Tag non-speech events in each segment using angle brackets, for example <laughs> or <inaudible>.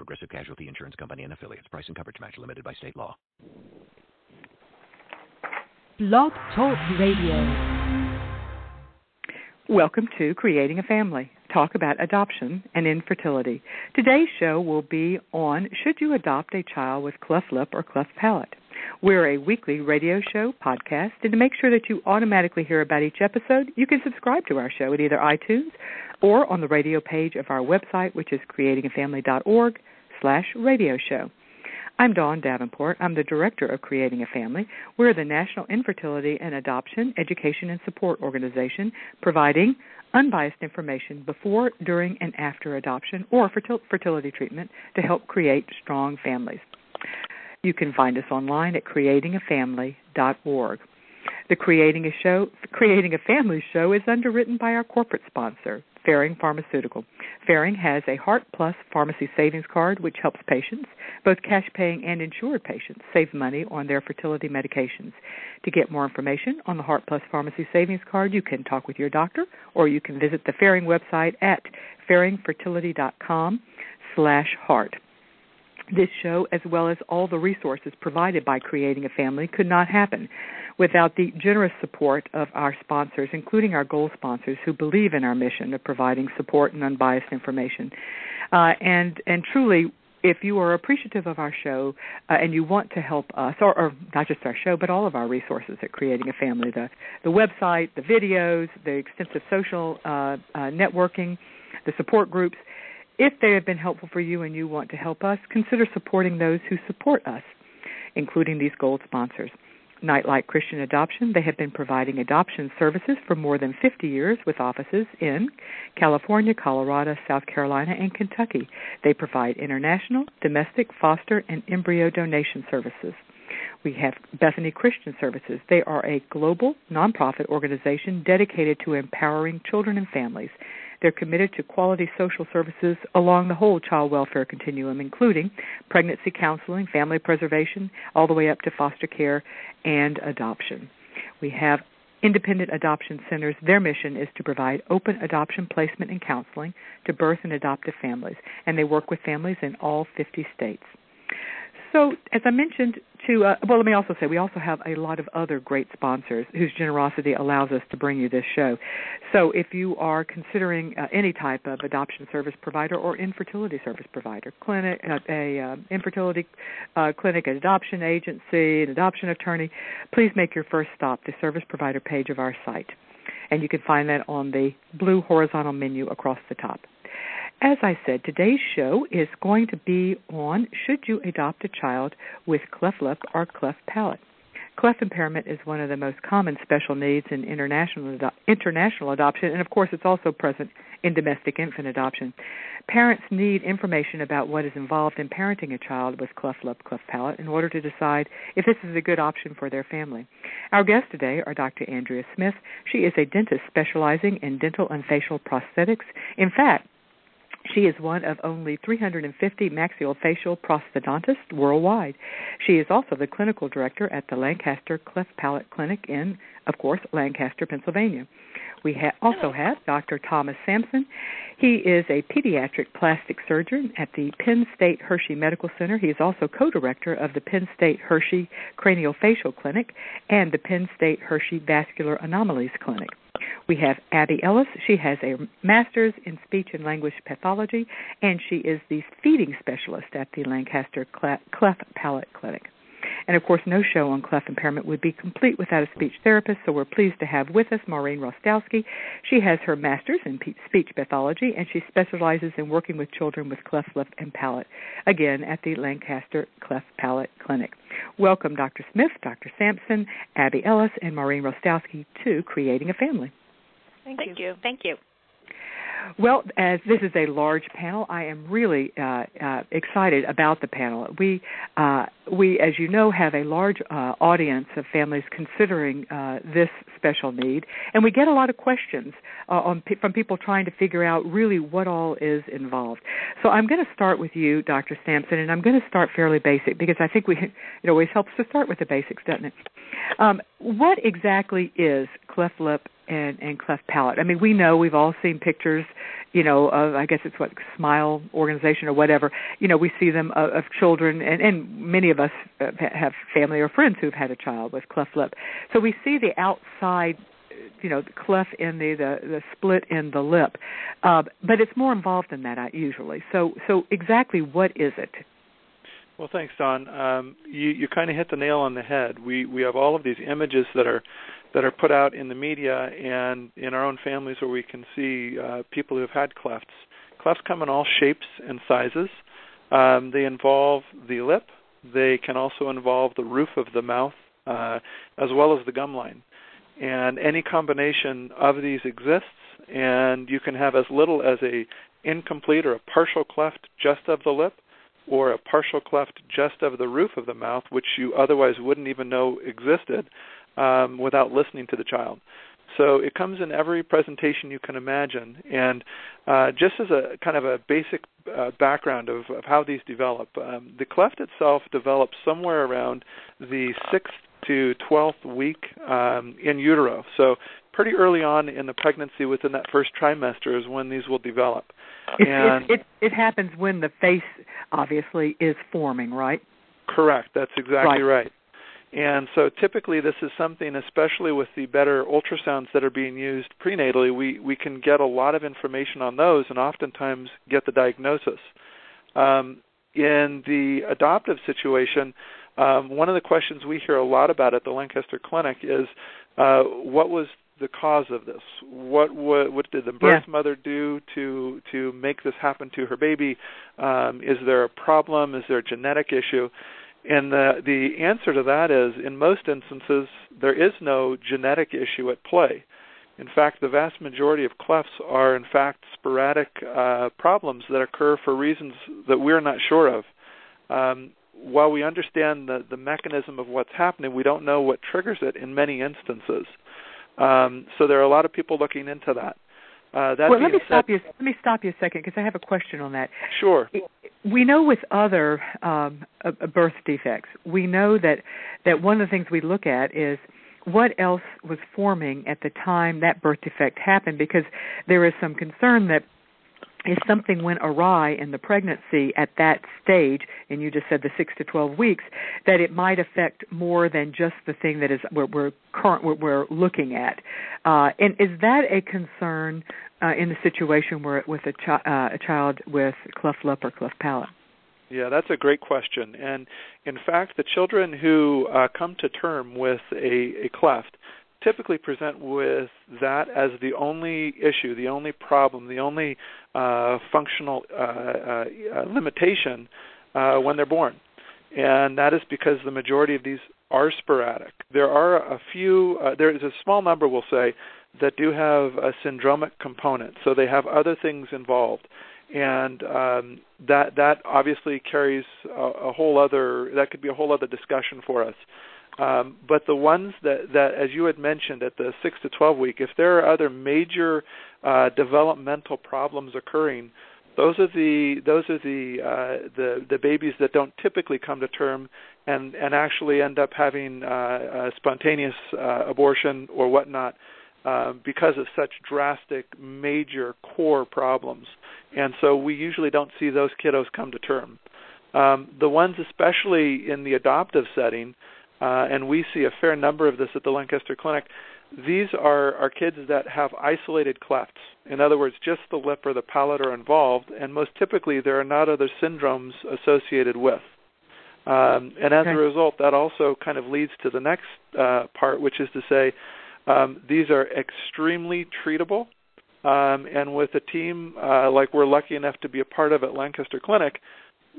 Progressive Casualty Insurance Company and affiliates. Price and coverage match limited by state law. Blog Talk Radio. Welcome to Creating a Family. Talk about adoption and infertility. Today's show will be on Should You Adopt a Child with Cleft Lip or Cleft Palate? We're a weekly radio show podcast, and to make sure that you automatically hear about each episode, you can subscribe to our show at either iTunes or on the radio page of our website, which is creatingafamily.org slash radio show. I'm Dawn Davenport. I'm the director of Creating a Family. We're the National Infertility and Adoption Education and Support Organization, providing unbiased information before, during, and after adoption or fertility treatment to help create strong families. You can find us online at creatingafamily.org. The Creating a Show, Creating a Family show is underwritten by our corporate sponsor, Ferring Pharmaceutical. Ferring has a Heart Plus pharmacy savings card which helps patients, both cash paying and insured patients, save money on their fertility medications. To get more information on the Heart Plus pharmacy savings card, you can talk with your doctor or you can visit the Ferring website at ferringfertility.com slash heart. This show, as well as all the resources provided by Creating a Family, could not happen without the generous support of our sponsors, including our gold sponsors who believe in our mission of providing support and unbiased information. Uh, and and truly, if you are appreciative of our show uh, and you want to help us, or, or, not just our show, but all of our resources at Creating a Family, the, the website, the videos, the extensive social uh, uh, networking, the support groups, if they have been helpful for you and you want to help us, consider supporting those who support us, including these gold sponsors. Nightlight Christian Adoption. They have been providing adoption services for more than 50 years with offices in California, Colorado, South Carolina, and Kentucky. They provide international, domestic, foster, and embryo donation services. We have Bethany Christian Services. They are a global nonprofit organization dedicated to empowering children and families. They're committed to quality social services along the whole child welfare continuum, including pregnancy counseling, family preservation, all the way up to foster care and adoption. We have independent adoption centers. Their mission is to provide open adoption placement and counseling to birth and adoptive families, and they work with families in all 50 states. So, as I mentioned, to uh, well, let me also say we also have a lot of other great sponsors whose generosity allows us to bring you this show. So, if you are considering uh, any type of adoption service provider or infertility service provider, clinic, uh, a uh, infertility uh, clinic, an adoption agency, an adoption attorney, please make your first stop the service provider page of our site, and you can find that on the blue horizontal menu across the top. As I said, today's show is going to be on should you adopt a child with cleft lip or cleft palate. Cleft impairment is one of the most common special needs in international international adoption, and of course, it's also present in domestic infant adoption. Parents need information about what is involved in parenting a child with cleft lip, cleft palate in order to decide if this is a good option for their family. Our guests today are Dr. Andrea Smith. She is a dentist specializing in dental and facial prosthetics. In fact, she is one of only 350 maxillofacial prosthodontists worldwide. She is also the clinical director at the Lancaster Cleft Palate Clinic in, of course, Lancaster, Pennsylvania. We ha- also have Dr. Thomas Sampson. He is a pediatric plastic surgeon at the Penn State Hershey Medical Center. He is also co director of the Penn State Hershey Craniofacial Clinic and the Penn State Hershey Vascular Anomalies Clinic. We have Abby Ellis. She has a master's in speech and language pathology, and she is the feeding specialist at the Lancaster Cleft Palate Clinic. And of course, no show on cleft impairment would be complete without a speech therapist, so we're pleased to have with us Maureen Rostowski. She has her master's in speech pathology, and she specializes in working with children with cleft lip and palate, again at the Lancaster Cleft Palate Clinic. Welcome, Dr. Smith, Dr. Sampson, Abby Ellis, and Maureen Rostowski to Creating a Family. Thank, Thank you. you. Thank you. Well, as this is a large panel, I am really uh, uh, excited about the panel. We, uh, we, as you know, have a large uh, audience of families considering uh, this special need, and we get a lot of questions uh, on, from people trying to figure out really what all is involved. So I'm going to start with you, Dr. Sampson, and I'm going to start fairly basic because I think we, <laughs> it always helps to start with the basics, doesn't it? Um, what exactly is cleft lip and, and cleft palate. I mean, we know we've all seen pictures, you know, of I guess it's what Smile organization or whatever. You know, we see them of, of children, and, and many of us have family or friends who've had a child with cleft lip. So we see the outside you know the cleft in the the, the split in the lip uh, but it's more involved than that uh, usually so so exactly what is it well, thanks, Dawn. Um, you you kind of hit the nail on the head. We we have all of these images that are that are put out in the media and in our own families where we can see uh, people who have had clefts. Clefts come in all shapes and sizes. Um, they involve the lip. They can also involve the roof of the mouth, uh, as well as the gum line. And any combination of these exists, and you can have as little as a incomplete or a partial cleft just of the lip, or a partial cleft just of the roof of the mouth, which you otherwise wouldn't even know existed um, without listening to the child. So it comes in every presentation you can imagine. And uh, just as a kind of a basic uh, background of, of, how these develop, um, the cleft itself develops somewhere around the sixth to 12th week um, in utero. So pretty early on in the pregnancy, within that first trimester, is when these will develop. It, and it, it, it happens when the face obviously is forming, right? Correct. That's exactly right. right. And so typically this is something, especially with the better ultrasounds that are being used prenatally, we, we can get a lot of information on those and oftentimes get the diagnosis. Um, in the adoptive situation, um, one of the questions we hear a lot about at the Lancaster Clinic is uh, what was the cause of this? What what, what did the birth yeah. mother do to to make this happen to her baby? Um, is there a problem? Is there a genetic issue? And the the answer to that is, in most instances, there is no genetic issue at play. In fact, the vast majority of clefts are, in fact, sporadic uh, problems that occur for reasons that we're not sure of. Um, while we understand the, the mechanism of what's happening, we don't know what triggers it in many instances. Um, so there are a lot of people looking into that. Uh, well, let me stop you. Let me stop you a second because I have a question on that. Sure. We know with other um, birth defects, we know that that one of the things we look at is what else was forming at the time that birth defect happened because there is some concern that if something went awry in the pregnancy at that stage, and you just said the six to twelve weeks, that it might affect more than just the thing that is we're, we're current we're, we're looking at. Uh, and is that a concern uh, in the situation where with a, chi- uh, a child with cleft lip or cleft palate? Yeah, that's a great question. And in fact, the children who uh, come to term with a, a cleft typically present with that as the only issue, the only problem, the only uh, functional uh, uh, uh, limitation uh, when they're born. And that is because the majority of these are sporadic. There are a few, uh, there is a small number, we'll say, that do have a syndromic component. So they have other things involved. And um, that that obviously carries a, a whole other that could be a whole other discussion for us. Um, but the ones that, that, as you had mentioned, at the six to twelve week, if there are other major uh, developmental problems occurring, those are the those are the uh, the the babies that don't typically come to term and and actually end up having uh, a spontaneous uh, abortion or whatnot uh, because of such drastic major core problems. And so we usually don't see those kiddos come to term. Um, the ones, especially in the adoptive setting, uh, and we see a fair number of this at the Lancaster Clinic. These are, are kids that have isolated clefts. In other words, just the lip or the palate are involved, and most typically there are not other syndromes associated with. Um, and as okay. a result, that also kind of leads to the next uh, part, which is to say um, these are extremely treatable. Um, and with a team uh, like we're lucky enough to be a part of at Lancaster Clinic,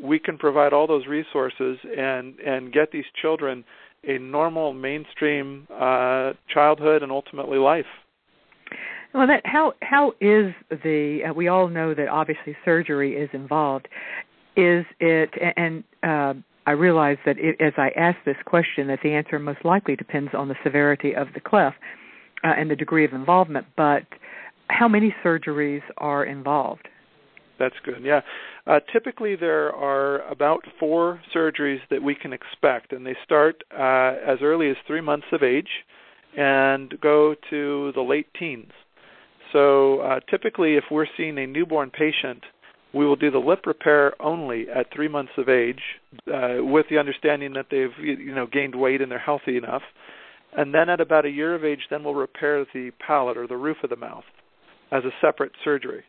we can provide all those resources and and get these children a normal mainstream uh, childhood and ultimately life. Well, that how how is the? Uh, we all know that obviously surgery is involved. Is it? And uh, I realize that it, as I ask this question, that the answer most likely depends on the severity of the cleft uh, and the degree of involvement. But how many surgeries are involved? That's good. Yeah. Uh, typically, there are about four surgeries that we can expect, and they start uh, as early as three months of age and go to the late teens. So, uh, typically, if we're seeing a newborn patient, we will do the lip repair only at three months of age, uh, with the understanding that they've you know gained weight and they're healthy enough. And then at about a year of age, then we'll repair the palate or the roof of the mouth as a separate surgery.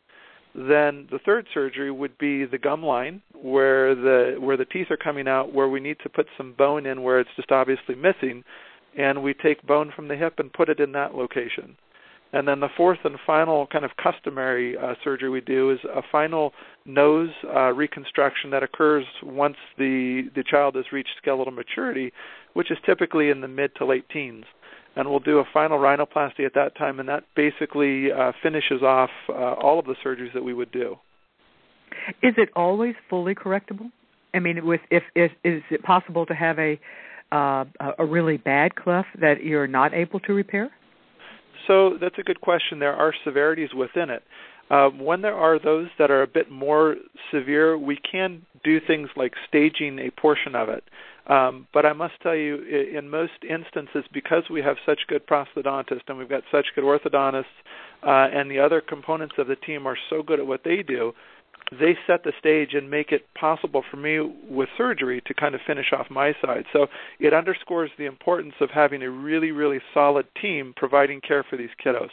Then the third surgery would be the gum line, where the where the teeth are coming out, where we need to put some bone in where it's just obviously missing, and we take bone from the hip and put it in that location. And then the fourth and final kind of customary uh, surgery we do is a final nose uh, reconstruction that occurs once the the child has reached skeletal maturity, which is typically in the mid to late teens and we'll do a final rhinoplasty at that time, and that basically uh, finishes off uh, all of the surgeries that we would do. Is it always fully correctable? I mean, with if, if is it possible to have a uh, a really bad cleft that you're not able to repair? So that's a good question. There are severities within it. Uh, when there are those that are a bit more severe, we can do things like staging a portion of it. Um, but I must tell you, in most instances, because we have such good prosthodontists and we've got such good orthodontists, uh, and the other components of the team are so good at what they do, they set the stage and make it possible for me with surgery to kind of finish off my side. So it underscores the importance of having a really, really solid team providing care for these kiddos.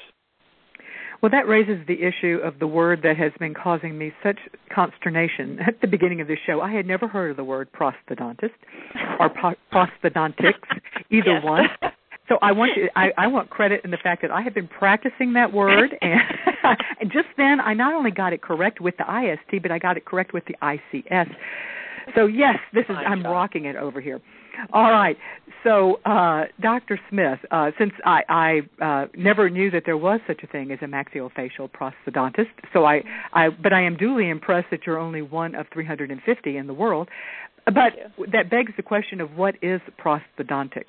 Well, that raises the issue of the word that has been causing me such consternation at the beginning of this show. I had never heard of the word prosthodontist or pro- prosthodontics, <laughs> either yes. one. So I want you, I, I want credit in the fact that I have been practicing that word, and, <laughs> and just then I not only got it correct with the IST, but I got it correct with the ICS. So yes, this is I'm rocking it over here. All right. So, uh, Dr. Smith, uh, since I, I uh, never knew that there was such a thing as a maxillofacial prosthodontist, so I, I, but I am duly impressed that you're only one of 350 in the world. But that begs the question of what is prosthodontics.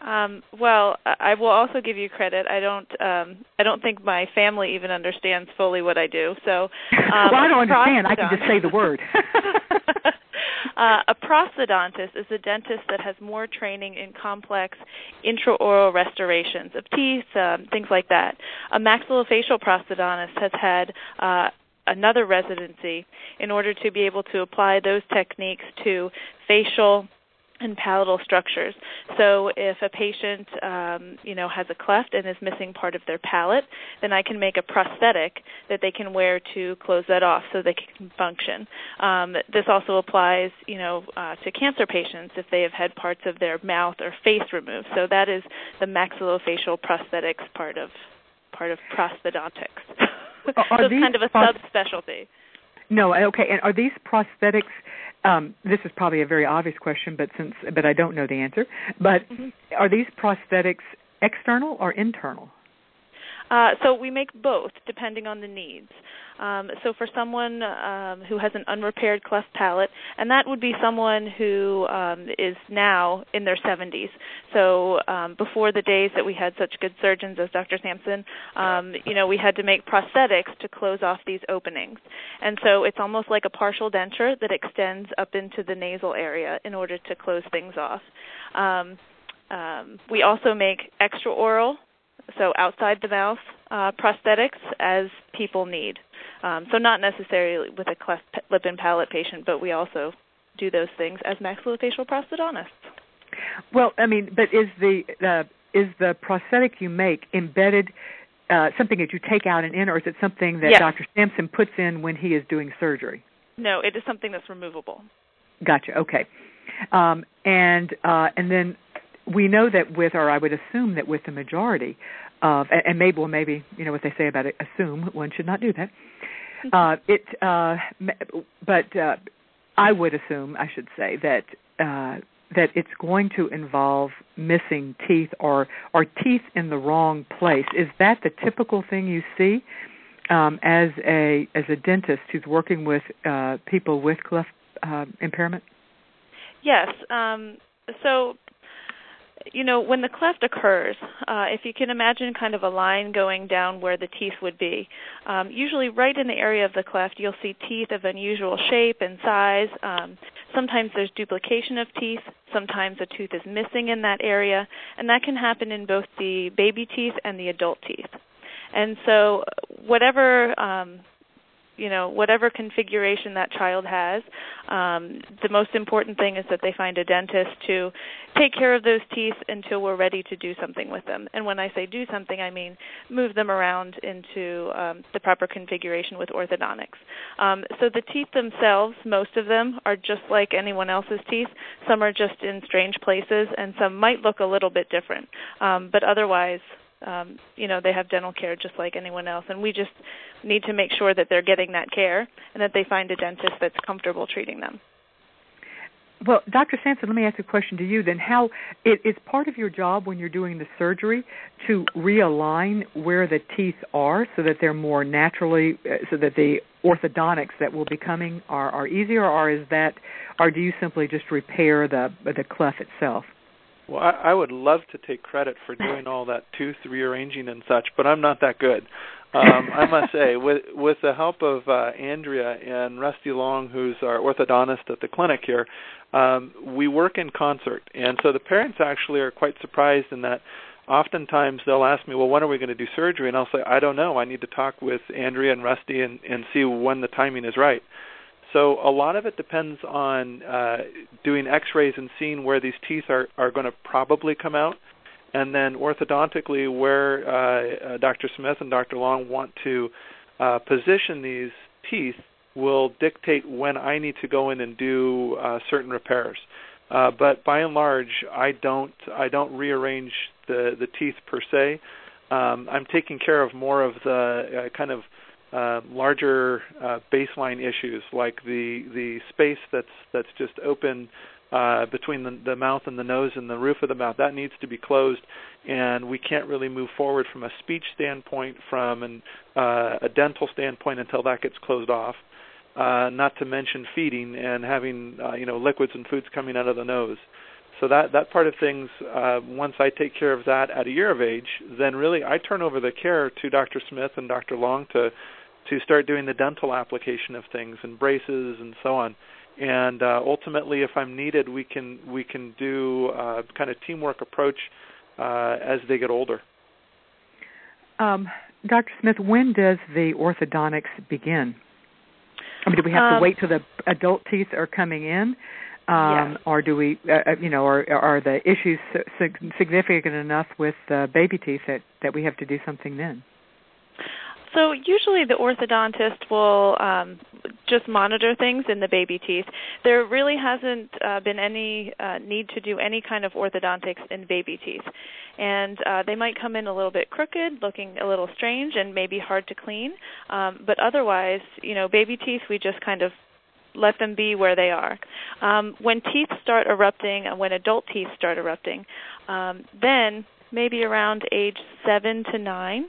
Um, well, I will also give you credit. I don't. Um, I don't think my family even understands fully what I do. So, <laughs> um, well, I don't understand. I can just say the word. <laughs> <laughs> uh, a prosthodontist is a dentist that has more training in complex intraoral restorations of teeth, um, things like that. A maxillofacial prosthodontist has had uh, another residency in order to be able to apply those techniques to facial and palatal structures. So if a patient, um, you know, has a cleft and is missing part of their palate, then I can make a prosthetic that they can wear to close that off so they can function. Um, this also applies, you know, uh, to cancer patients if they have had parts of their mouth or face removed. So that is the maxillofacial prosthetics part of part of prosthodontics. <laughs> So it's kind of a pros- subspecialty. No, okay. And are these prosthetics um, this is probably a very obvious question, but since but I don't know the answer. But mm-hmm. are these prosthetics external or internal? Uh, so we make both, depending on the needs. Um, so for someone um, who has an unrepaired cleft palate, and that would be someone who um, is now in their 70s. So um, before the days that we had such good surgeons as Dr. Sampson, um, you know, we had to make prosthetics to close off these openings. And so it's almost like a partial denture that extends up into the nasal area in order to close things off. Um, we also make extraoral so outside the mouth uh, prosthetics as people need. Um, so not necessarily with a cleft lip and palate patient, but we also do those things as maxillofacial prosthodontists. Well, I mean, but is the uh, is the prosthetic you make embedded uh, something that you take out and in, or is it something that yes. Dr. Sampson puts in when he is doing surgery? No, it is something that's removable. Gotcha. Okay. Um, and uh, and then we know that with, or I would assume that with the majority of, and maybe, well, maybe you know what they say about it. Assume one should not do that. Mm-hmm. Uh, it, uh, but uh, I would assume, I should say that uh, that it's going to involve missing teeth or or teeth in the wrong place. Is that the typical thing you see um, as a as a dentist who's working with uh, people with cleft uh, impairment? Yes. Um, so you know, when the cleft occurs, uh, if you can imagine kind of a line going down where the teeth would be, um, usually right in the area of the cleft, you'll see teeth of unusual shape and size. Um, sometimes there's duplication of teeth. Sometimes a tooth is missing in that area, and that can happen in both the baby teeth and the adult teeth. And so, whatever um, you know whatever configuration that child has um, the most important thing is that they find a dentist to take care of those teeth until we're ready to do something with them. And when i say do something i mean move them around into um, the proper configuration with orthodontics. Um, so the teeth themselves most of them are just like anyone else's teeth. Some are just in strange places and some might look a little bit different. Um, but otherwise um, you know they have dental care just like anyone else and we just need to make sure that they're getting that care and that they find a dentist that's comfortable treating them. Well dr sampson let me ask a question to you then. How it is part of your job when you're doing the surgery to realign where the teeth are so that they're more naturally uh, so that the orthodontics that will be coming are, are easier or is that or do you simply just repair the the cleft itself well, I, I would love to take credit for doing all that tooth rearranging and such, but I'm not that good. Um, I must say, with with the help of uh, Andrea and Rusty Long, who's our orthodontist at the clinic here, um, we work in concert, and so the parents actually are quite surprised in that. Oftentimes they'll ask me, "Well, when are we going to do surgery?" And I'll say, "I don't know. I need to talk with Andrea and Rusty and and see when the timing is right." So a lot of it depends on uh, doing X-rays and seeing where these teeth are are going to probably come out, and then orthodontically where uh, uh, Dr. Smith and Dr. Long want to uh, position these teeth will dictate when I need to go in and do uh, certain repairs. Uh, but by and large, I don't I don't rearrange the the teeth per se. Um, I'm taking care of more of the uh, kind of uh, larger uh, baseline issues like the the space that's that's just open uh, between the, the mouth and the nose and the roof of the mouth that needs to be closed, and we can't really move forward from a speech standpoint, from an, uh, a dental standpoint until that gets closed off. Uh, not to mention feeding and having uh, you know liquids and foods coming out of the nose. So that that part of things, uh, once I take care of that at a year of age, then really I turn over the care to Dr. Smith and Dr. Long to to start doing the dental application of things and braces and so on. And uh, ultimately, if I'm needed, we can we can do uh, kind of teamwork approach uh, as they get older. Um, Dr. Smith, when does the orthodontics begin? I mean, do we have um, to wait till the adult teeth are coming in, um, yes. or do we, uh, uh you know, or are the issues significant enough with uh, baby teeth that that we have to do something then? So usually the orthodontist will um, just monitor things in the baby teeth. There really hasn't uh, been any uh, need to do any kind of orthodontics in baby teeth, and uh, they might come in a little bit crooked, looking a little strange, and maybe hard to clean. Um, but otherwise, you know, baby teeth we just kind of let them be where they are. Um, when teeth start erupting, and when adult teeth start erupting, um, then maybe around age seven to nine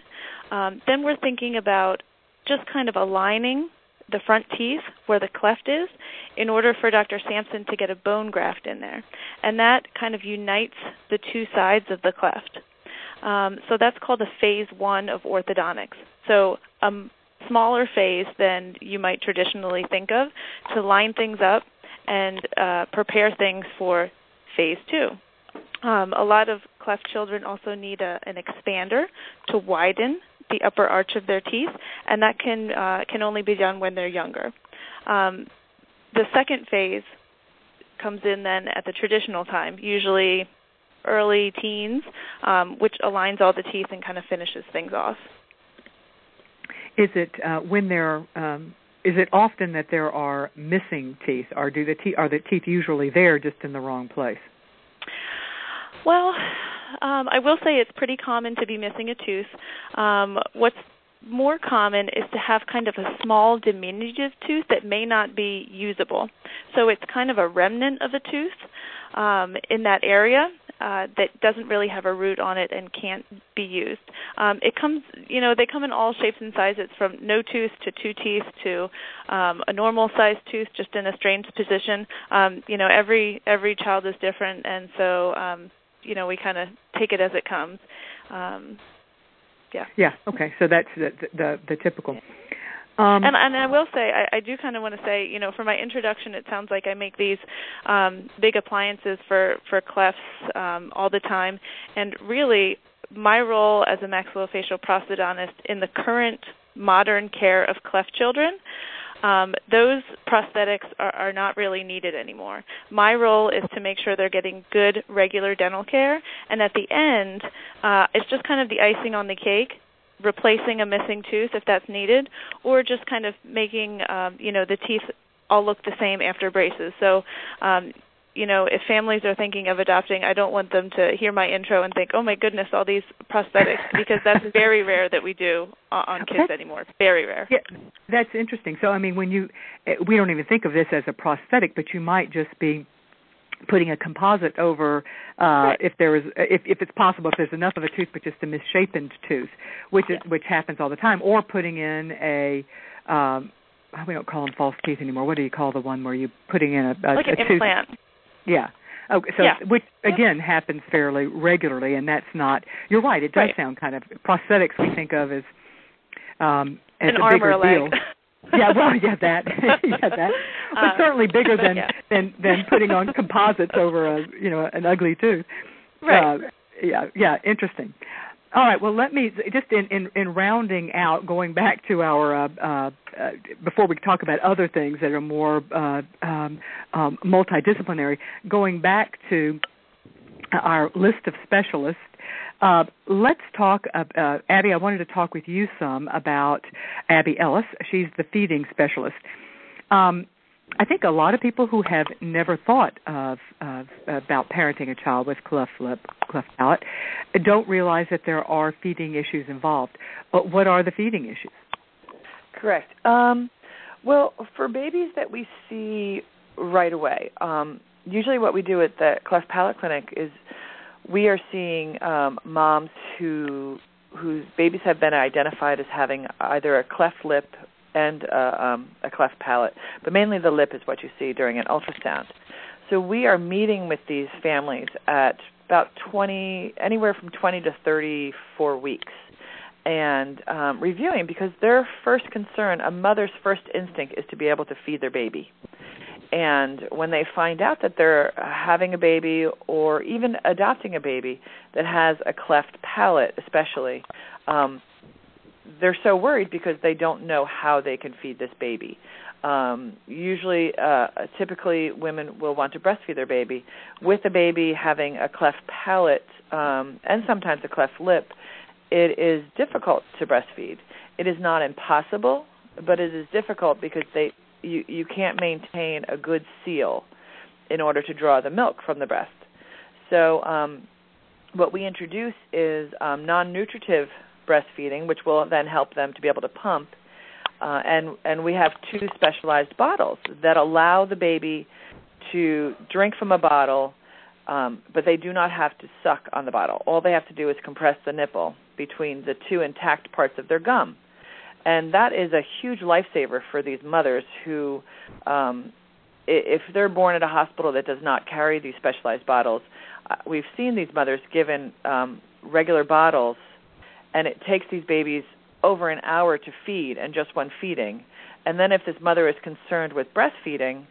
um, then we're thinking about just kind of aligning the front teeth where the cleft is in order for Dr. Sampson to get a bone graft in there. And that kind of unites the two sides of the cleft. Um, so that's called a phase one of orthodontics. So a smaller phase than you might traditionally think of to line things up and uh, prepare things for phase two. Um, a lot of cleft children also need a, an expander to widen the upper arch of their teeth, and that can uh, can only be done when they're younger. Um, the second phase comes in then at the traditional time, usually early teens, um, which aligns all the teeth and kind of finishes things off. Is it uh, when they're um, is it often that there are missing teeth, or do the teeth are the teeth usually there just in the wrong place? Well, um, I will say it's pretty common to be missing a tooth. Um, what's more common is to have kind of a small diminutive tooth that may not be usable. So it's kind of a remnant of a tooth um, in that area uh, that doesn't really have a root on it and can't be used. Um, it comes, you know, they come in all shapes and sizes, from no tooth to two teeth to um, a normal sized tooth just in a strange position. Um, you know, every every child is different, and so um, you know we kind of take it as it comes. Um, yeah. Yeah. Okay. So that's the the, the typical. Um, and, and I will say, I, I do kind of want to say, you know, for my introduction, it sounds like I make these um, big appliances for for clefts um, all the time, and really, my role as a maxillofacial prosthodontist in the current modern care of cleft children um, those prosthetics are, are not really needed anymore. My role is to make sure they're getting good, regular dental care, and at the end, uh, it's just kind of the icing on the cake replacing a missing tooth if that's needed, or just kind of making um, you know the teeth all look the same after braces. So um, you know, if families are thinking of adopting, I don't want them to hear my intro and think, "Oh my goodness, all these prosthetics," <laughs> because that's very rare that we do on kids that's, anymore. Very rare. Yeah, that's interesting. So, I mean, when you, eh, we don't even think of this as a prosthetic, but you might just be putting a composite over uh right. if there is if if it's possible if there's enough of a tooth but just a misshapen tooth which is which happens all the time or putting in a um we don't call them false teeth anymore what do you call the one where you putting in a, a, like an a implant yeah. Okay, so yeah. which again happens fairly regularly, and that's not. You're right. It does right. sound kind of prosthetics. We think of as um as An a bigger deal. yeah, well, yeah, that, <laughs> yeah, that, but uh, certainly bigger than yeah. than than putting on composites over a you know an ugly tooth. Right. Uh, yeah, yeah, interesting. All right. Well, let me just in in, in rounding out, going back to our uh, uh, uh, before we talk about other things that are more uh, um, um, multidisciplinary. Going back to our list of specialists, uh, let's talk. Uh, Abby, I wanted to talk with you some about Abby Ellis. She's the feeding specialist. Um, I think a lot of people who have never thought of, of about parenting a child with cleft lip, cleft palate, don't realize that there are feeding issues involved. But what are the feeding issues? Correct. Um, well, for babies that we see right away, um, usually what we do at the cleft palate clinic is we are seeing um, moms who whose babies have been identified as having either a cleft lip and uh, um, a cleft palate, but mainly the lip is what you see during an ultrasound. So we are meeting with these families at about 20, anywhere from 20 to 34 weeks, and um, reviewing because their first concern, a mother's first instinct, is to be able to feed their baby. And when they find out that they're having a baby or even adopting a baby that has a cleft palate, especially, um, they're so worried because they don't know how they can feed this baby. Um, usually, uh, typically, women will want to breastfeed their baby. With a baby having a cleft palate um, and sometimes a cleft lip, it is difficult to breastfeed. It is not impossible, but it is difficult because they you you can't maintain a good seal in order to draw the milk from the breast. So um, what we introduce is um, non-nutritive breastfeeding, which will then help them to be able to pump. Uh, and and we have two specialized bottles that allow the baby to drink from a bottle, um, but they do not have to suck on the bottle. All they have to do is compress the nipple between the two intact parts of their gum, and that is a huge lifesaver for these mothers who, um, if they're born at a hospital that does not carry these specialized bottles, uh, we've seen these mothers given um, regular bottles and it takes these babies over an hour to feed and just one feeding. And then if this mother is concerned with breastfeeding,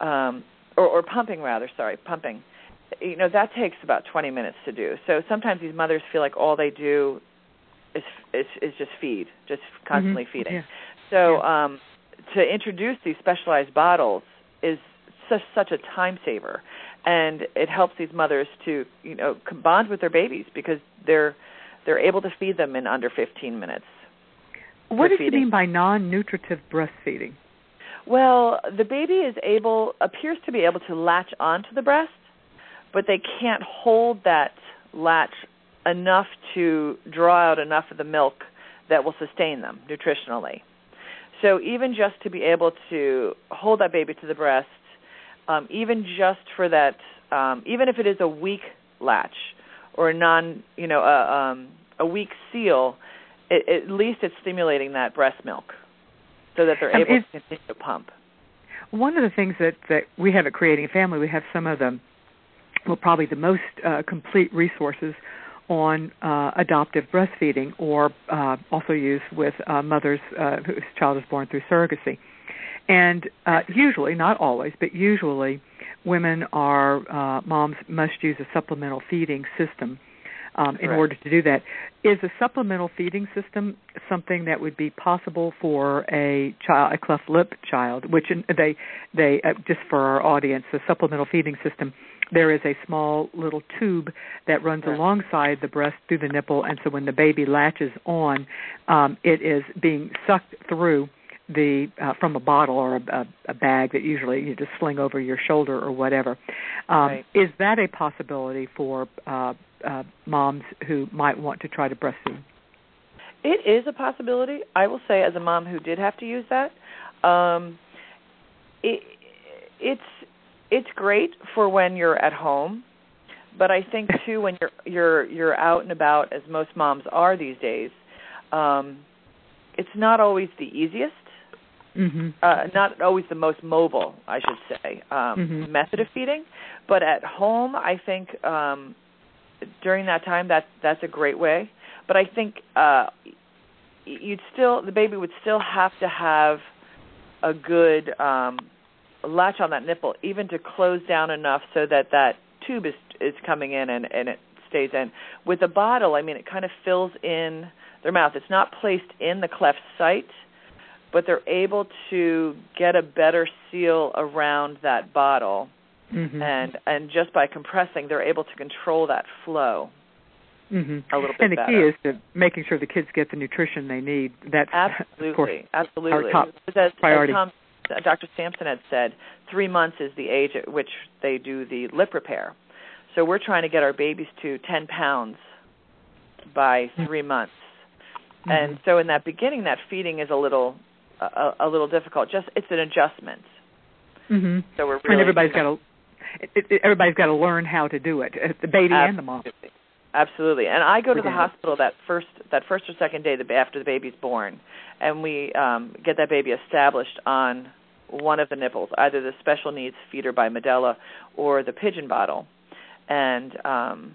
um, or, or pumping rather, sorry, pumping, you know that takes about 20 minutes to do. So sometimes these mothers feel like all they do is is, is just feed, just constantly mm-hmm. feeding. Yeah. So yeah. um, to introduce these specialized bottles is such such a time saver, and it helps these mothers to you know bond with their babies because they're they're able to feed them in under 15 minutes. What does feeding. you mean by non-nutritive breastfeeding? Well, the baby is able appears to be able to latch onto the breast, but they can't hold that latch enough to draw out enough of the milk that will sustain them nutritionally. So even just to be able to hold that baby to the breast, um, even just for that, um, even if it is a weak latch or a non, you know, a, um, a weak seal, it, at least it's stimulating that breast milk so that they're Um, able to continue to pump. One of the things that that we have at Creating a Family, we have some of the, well, probably the most uh, complete resources on uh, adoptive breastfeeding, or uh, also used with uh, mothers uh, whose child is born through surrogacy. And uh, usually, not always, but usually, women are uh, moms must use a supplemental feeding system um, in order to do that. Is a supplemental feeding system something that would be possible for a child, a cleft lip child? Which in, they they uh, just for our audience, the supplemental feeding system. There is a small little tube that runs alongside the breast through the nipple, and so when the baby latches on, um, it is being sucked through the uh, from a bottle or a, a, bag that usually you just sling over your shoulder or whatever. Um, Right. Is that a possibility for uh, uh, moms who might want to try to breastfeed? It is a possibility. I will say, as a mom who did have to use that, um, it, it's it's great for when you're at home, but I think <laughs> too when you're you're you're out and about, as most moms are these days, um, it's not always the easiest. Mm-hmm. Uh, not always the most mobile, I should say, um, Mhm. method of feeding. But at home, I think um, during that time, that that's a great way. But I think uh, you'd still the baby would still have to have a good um, latch on that nipple, even to close down enough so that that tube is is coming in and and it stays in. With the bottle, I mean, it kind of fills in their mouth. It's not placed in the cleft site, but they're able to get a better seal around that bottle, Mm-hmm. and and just by compressing, they're able to control that flow mm-hmm. a little bit And the better. key is to making sure the kids get the nutrition they need. That's Absolutely, of course absolutely. top as, priority. as Tom, Dr. Sampson had said, three months is the age at which they do the lip repair. So we're trying to get our babies to 10 pounds by three months. Mm-hmm. And so in that beginning, that feeding is a little a, a little difficult. Just it's an adjustment. hmm So we're really and everybody's got to everybody's got to learn how to do it. uh, The baby and the mom. Absolutely. Absolutely. And I go to the hospital that first that first or second day after the baby's born, and we um, get that baby established on one of the nipples, either the special needs feeder by Medela or the pigeon bottle, and um,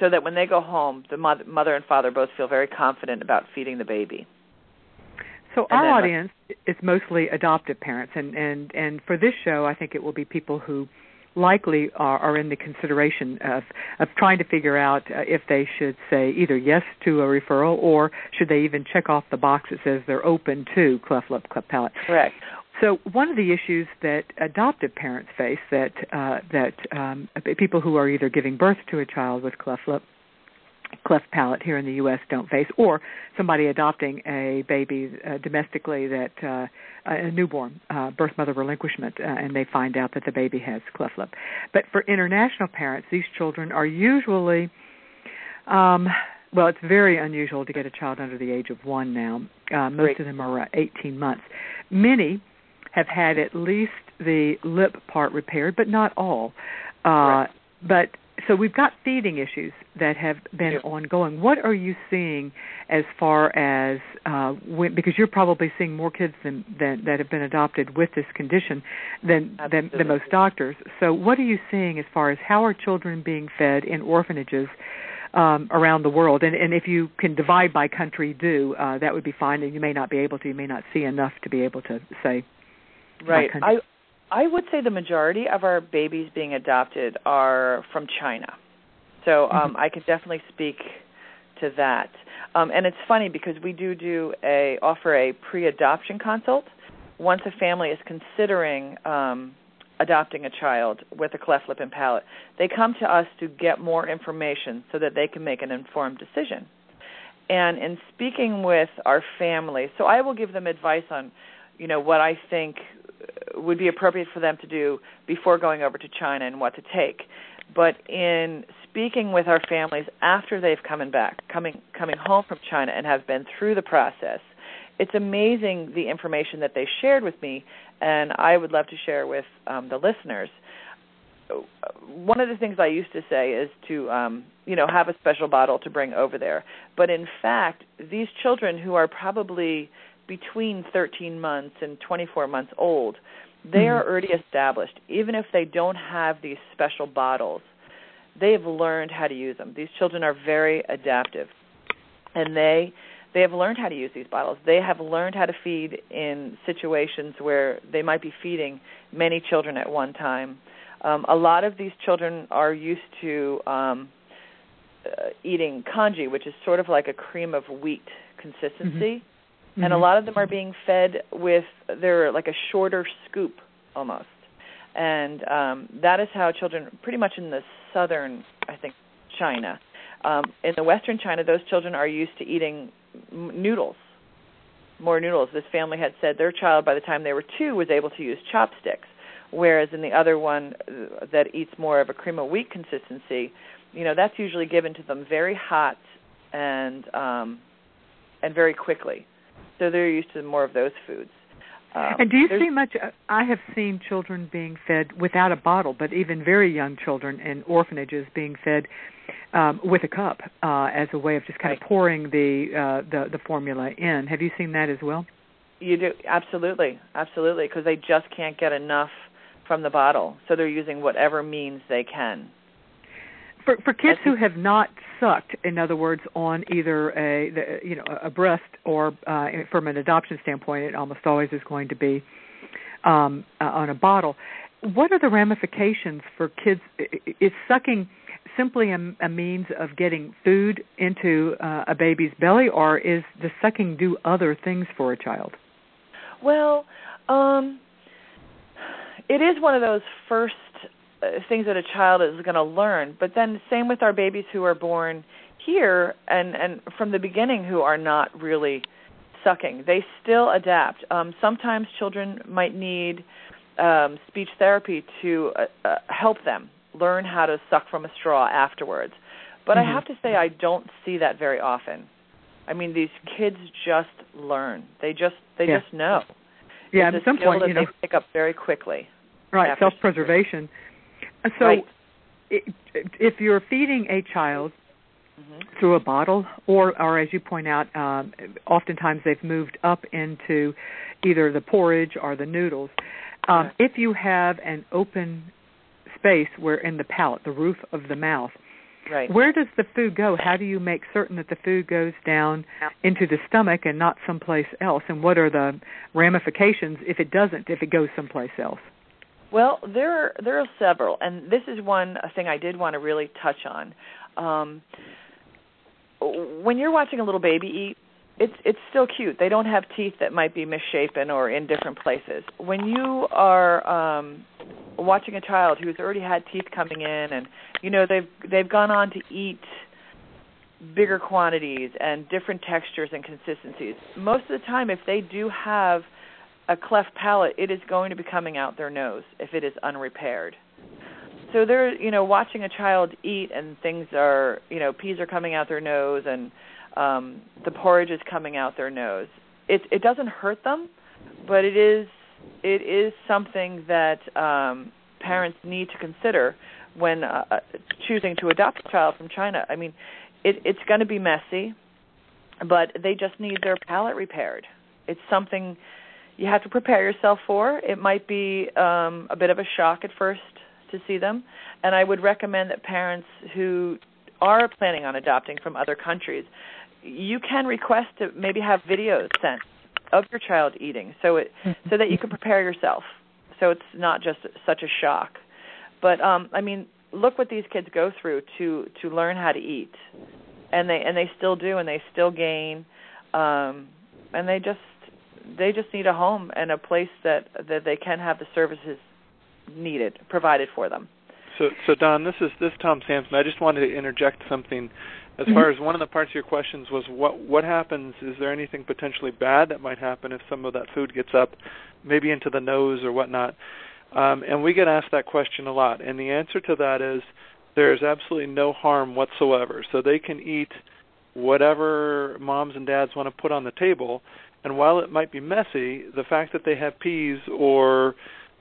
so that when they go home, the mother, mother and father both feel very confident about feeding the baby. So And our then- audience is mostly adoptive parents, and and and for this show, I think it will be people who likely are, are in the consideration of of trying to figure out uh, if they should say either yes to a referral or should they even check off the box that says they're open to cleft lip, cleft palate. Correct. So one of the issues that adoptive parents face that uh, that um, people who are either giving birth to a child with cleft lip, cleft palate here in the U.S. don't face, or somebody adopting a baby uh, domestically that uh, a newborn uh, birth mother relinquishment, uh, and they find out that the baby has cleft lip. But for international parents, these children are usually um, well, it's very unusual to get a child under the age of one now. Uh, most Great. of them are uh, 18 months. Many have had at least the lip part repaired, but not all. Uh, Correct. but so we've got feeding issues that have been Yeah. ongoing. What are you seeing as far as uh, when, because you're probably seeing more kids than, than that have been adopted with this condition than, than than most doctors. So what are you seeing as far as how are children being fed in orphanages? um, around the world. And, and if you can divide by country, do uh, that would be fine. And you may not be able to. You may not see enough to be able to say. Right. I I would say the majority of our babies being adopted are from China. So um, I could definitely speak to that. Um, and it's funny because we do do a offer a pre-adoption consult once a family is considering um, adopting a child with a cleft lip and palate. They come to us to get more information so that they can make an informed decision. And in speaking with our family, so I will give them advice on, you know, what I think would be appropriate for them to do before going over to China and what to take. but in speaking with our families after they've come back, coming coming home from China and have been through the process, it's amazing the information that they shared with me, and I would love to share with um, the listeners. One of the things I used to say is to, um, you know, have a special bottle to bring over there. But in fact, these children who are probably between 13 months and 24 months old, they mm-hmm. are already established. Even if they don't have these special bottles, they've learned how to use them. These children are very adaptive, and they they have learned how to use these bottles. They have learned how to feed in situations where they might be feeding many children at one time. Um, a lot of these children are used to um, uh, eating congee, which is sort of like a cream of wheat consistency. Mm-hmm. And a mm-hmm. lot of them are being fed with they're like a shorter scoop almost. And um, that is how children, pretty much in the southern, I think, China, um, in the western China, those children are used to eating noodles, more noodles. This family had said their child, by the time they were two, was able to use chopsticks, whereas in the other one uh, that eats more of a cream of wheat consistency, you know, that's usually given to them very hot and um, and very quickly. So they're used to more of those foods. Um, and do you see much? Uh, I have seen children being fed without a bottle, but even very young children in orphanages being fed um, with a cup uh, as a way of just kind right. of pouring the, uh, the the formula in. Have you seen that as well? You do absolutely, absolutely, because they just can't get enough from the bottle, so they're using whatever means they can. For for kids who have not sucked, in other words, on either a the, you know a breast or uh, from an adoption standpoint, it almost always is going to be um, uh, on a bottle. What are the ramifications for kids? Is sucking simply a, a means of getting food into uh, a baby's belly, or is the sucking do other things for a child? Well, um, it is one of those first things that a child is going to learn. But then, same with our babies who are born here and and from the beginning who are not really sucking, they still adapt. Um, sometimes children might need um, speech therapy to uh, uh, help them learn how to suck from a straw afterwards. But mm-hmm. I have to say, I don't see that very often. I mean, these kids just learn. They just they yeah. just know. Yeah, it's at some point, you know, they pick up very quickly. Right, self-preservation. So, right. if you're feeding a child mm-hmm. through a bottle, or, or as you point out, um, oftentimes they've moved up into either the porridge or the noodles. Um, If you have an open space where in the palate, the roof of the mouth, Right. Where does the food go? How do you make certain that the food goes down into the stomach and not someplace else? And what are the ramifications if it doesn't, if it goes someplace else? Well, there are there are several, and this is one thing I did want to really touch on. Um, when you're watching a little baby eat, it's it's still cute. They don't have teeth that might be misshapen or in different places. When you are um, watching a child who's already had teeth coming in, and you know they've they've gone on to eat bigger quantities and different textures and consistencies. Most of the time, if they do have a cleft palate, it is going to be coming out their nose if it is unrepaired. So they're, you know, watching a child eat and things are, you know, peas are coming out their nose and um the porridge is coming out their nose. It it doesn't hurt them, but it is it is something that um parents need to consider when uh, uh choosing to adopt a child from China. I mean, it it's going to be messy, but they just need their palate repaired. It's something you have to prepare yourself for. It might be um, a bit of a shock at first to see them, and I would recommend that parents who are planning on adopting from other countries, you can request to maybe have videos sent of your child eating, so it so that you can prepare yourself, so it's not just such a shock. But um, I mean, look what these kids go through to to learn how to eat, and they and they still do, and they still gain, um, and they just they just need a home and a place that that they can have the services needed provided for them. So, so Dawn, this is this is Tom Sampson. I just wanted to interject something. As mm-hmm. far as one of the parts of your questions was, what what happens? Is there anything potentially bad that might happen if some of that food gets up, maybe into the nose or whatnot? Um, and we get asked that question a lot. And the answer to that is there's absolutely no harm whatsoever. So they can eat whatever moms and dads want to put on the table. And while it might be messy, the fact that they have peas or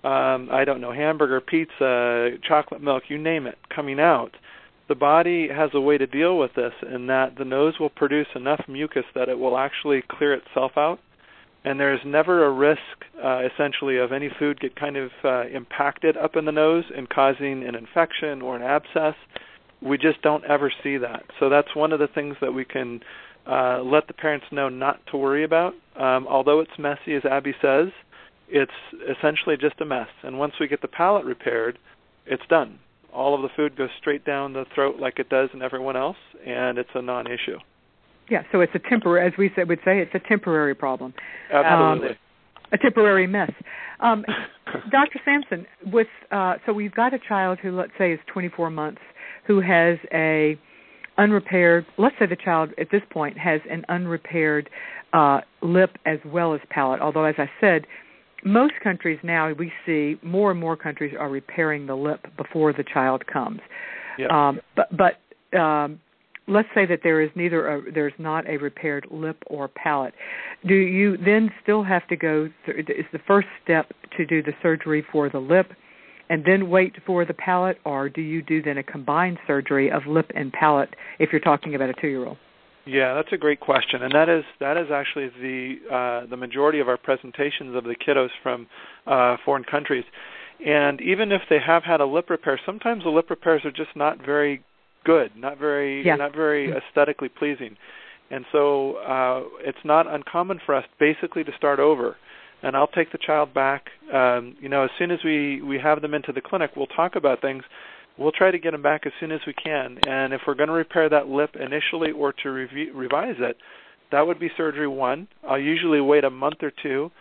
um, I don't know, hamburger, pizza, chocolate milk, you name it, coming out, the body has a way to deal with this in that the nose will produce enough mucus that it will actually clear itself out. And there's never a risk, uh, essentially, of any food get kind of uh, impacted up in the nose and causing an infection or an abscess. We just don't ever see that. So that's one of the things that we can uh, let the parents know not to worry about. Um, although it's messy, as Abby says, it's essentially just a mess. And once we get the palate repaired, it's done. All of the food goes straight down the throat like it does in everyone else, and it's a non-issue. Yeah, so it's a temporary, as we said, would say, it's a temporary problem. Absolutely. Um, a temporary mess. Um, <laughs> Dr. Sampson, with uh, so we've got a child who, let's say, is 24 months, who has a unrepaired. Let's say the child at this point has an unrepaired uh, lip as well as palate. Although, as I said, most countries now we see more and more countries are repairing the lip before the child comes. Yep. Um, but but um, let's say that there is neither a, there's not a repaired lip or palate. Do you then still have to go? Through, is the first step to do the surgery for the lip? And then wait for the palate, or do you do then a combined surgery of lip and palate if you're talking about a two-year-old? Yeah, that's a great question, and that is that is actually the uh, the majority of our presentations of the kiddos from uh, foreign countries. And even if they have had a lip repair, sometimes the lip repairs are just not very good, not very yeah. not very aesthetically pleasing. And so uh, it's not uncommon for us basically to start over. And I'll take the child back. Um, you know, as soon as we we have them into the clinic, we'll talk about things we'll try to get them back as soon as we can. And if we're going to repair that lip initially or to rev- revise it, that would be surgery one. I'll usually wait a month or two,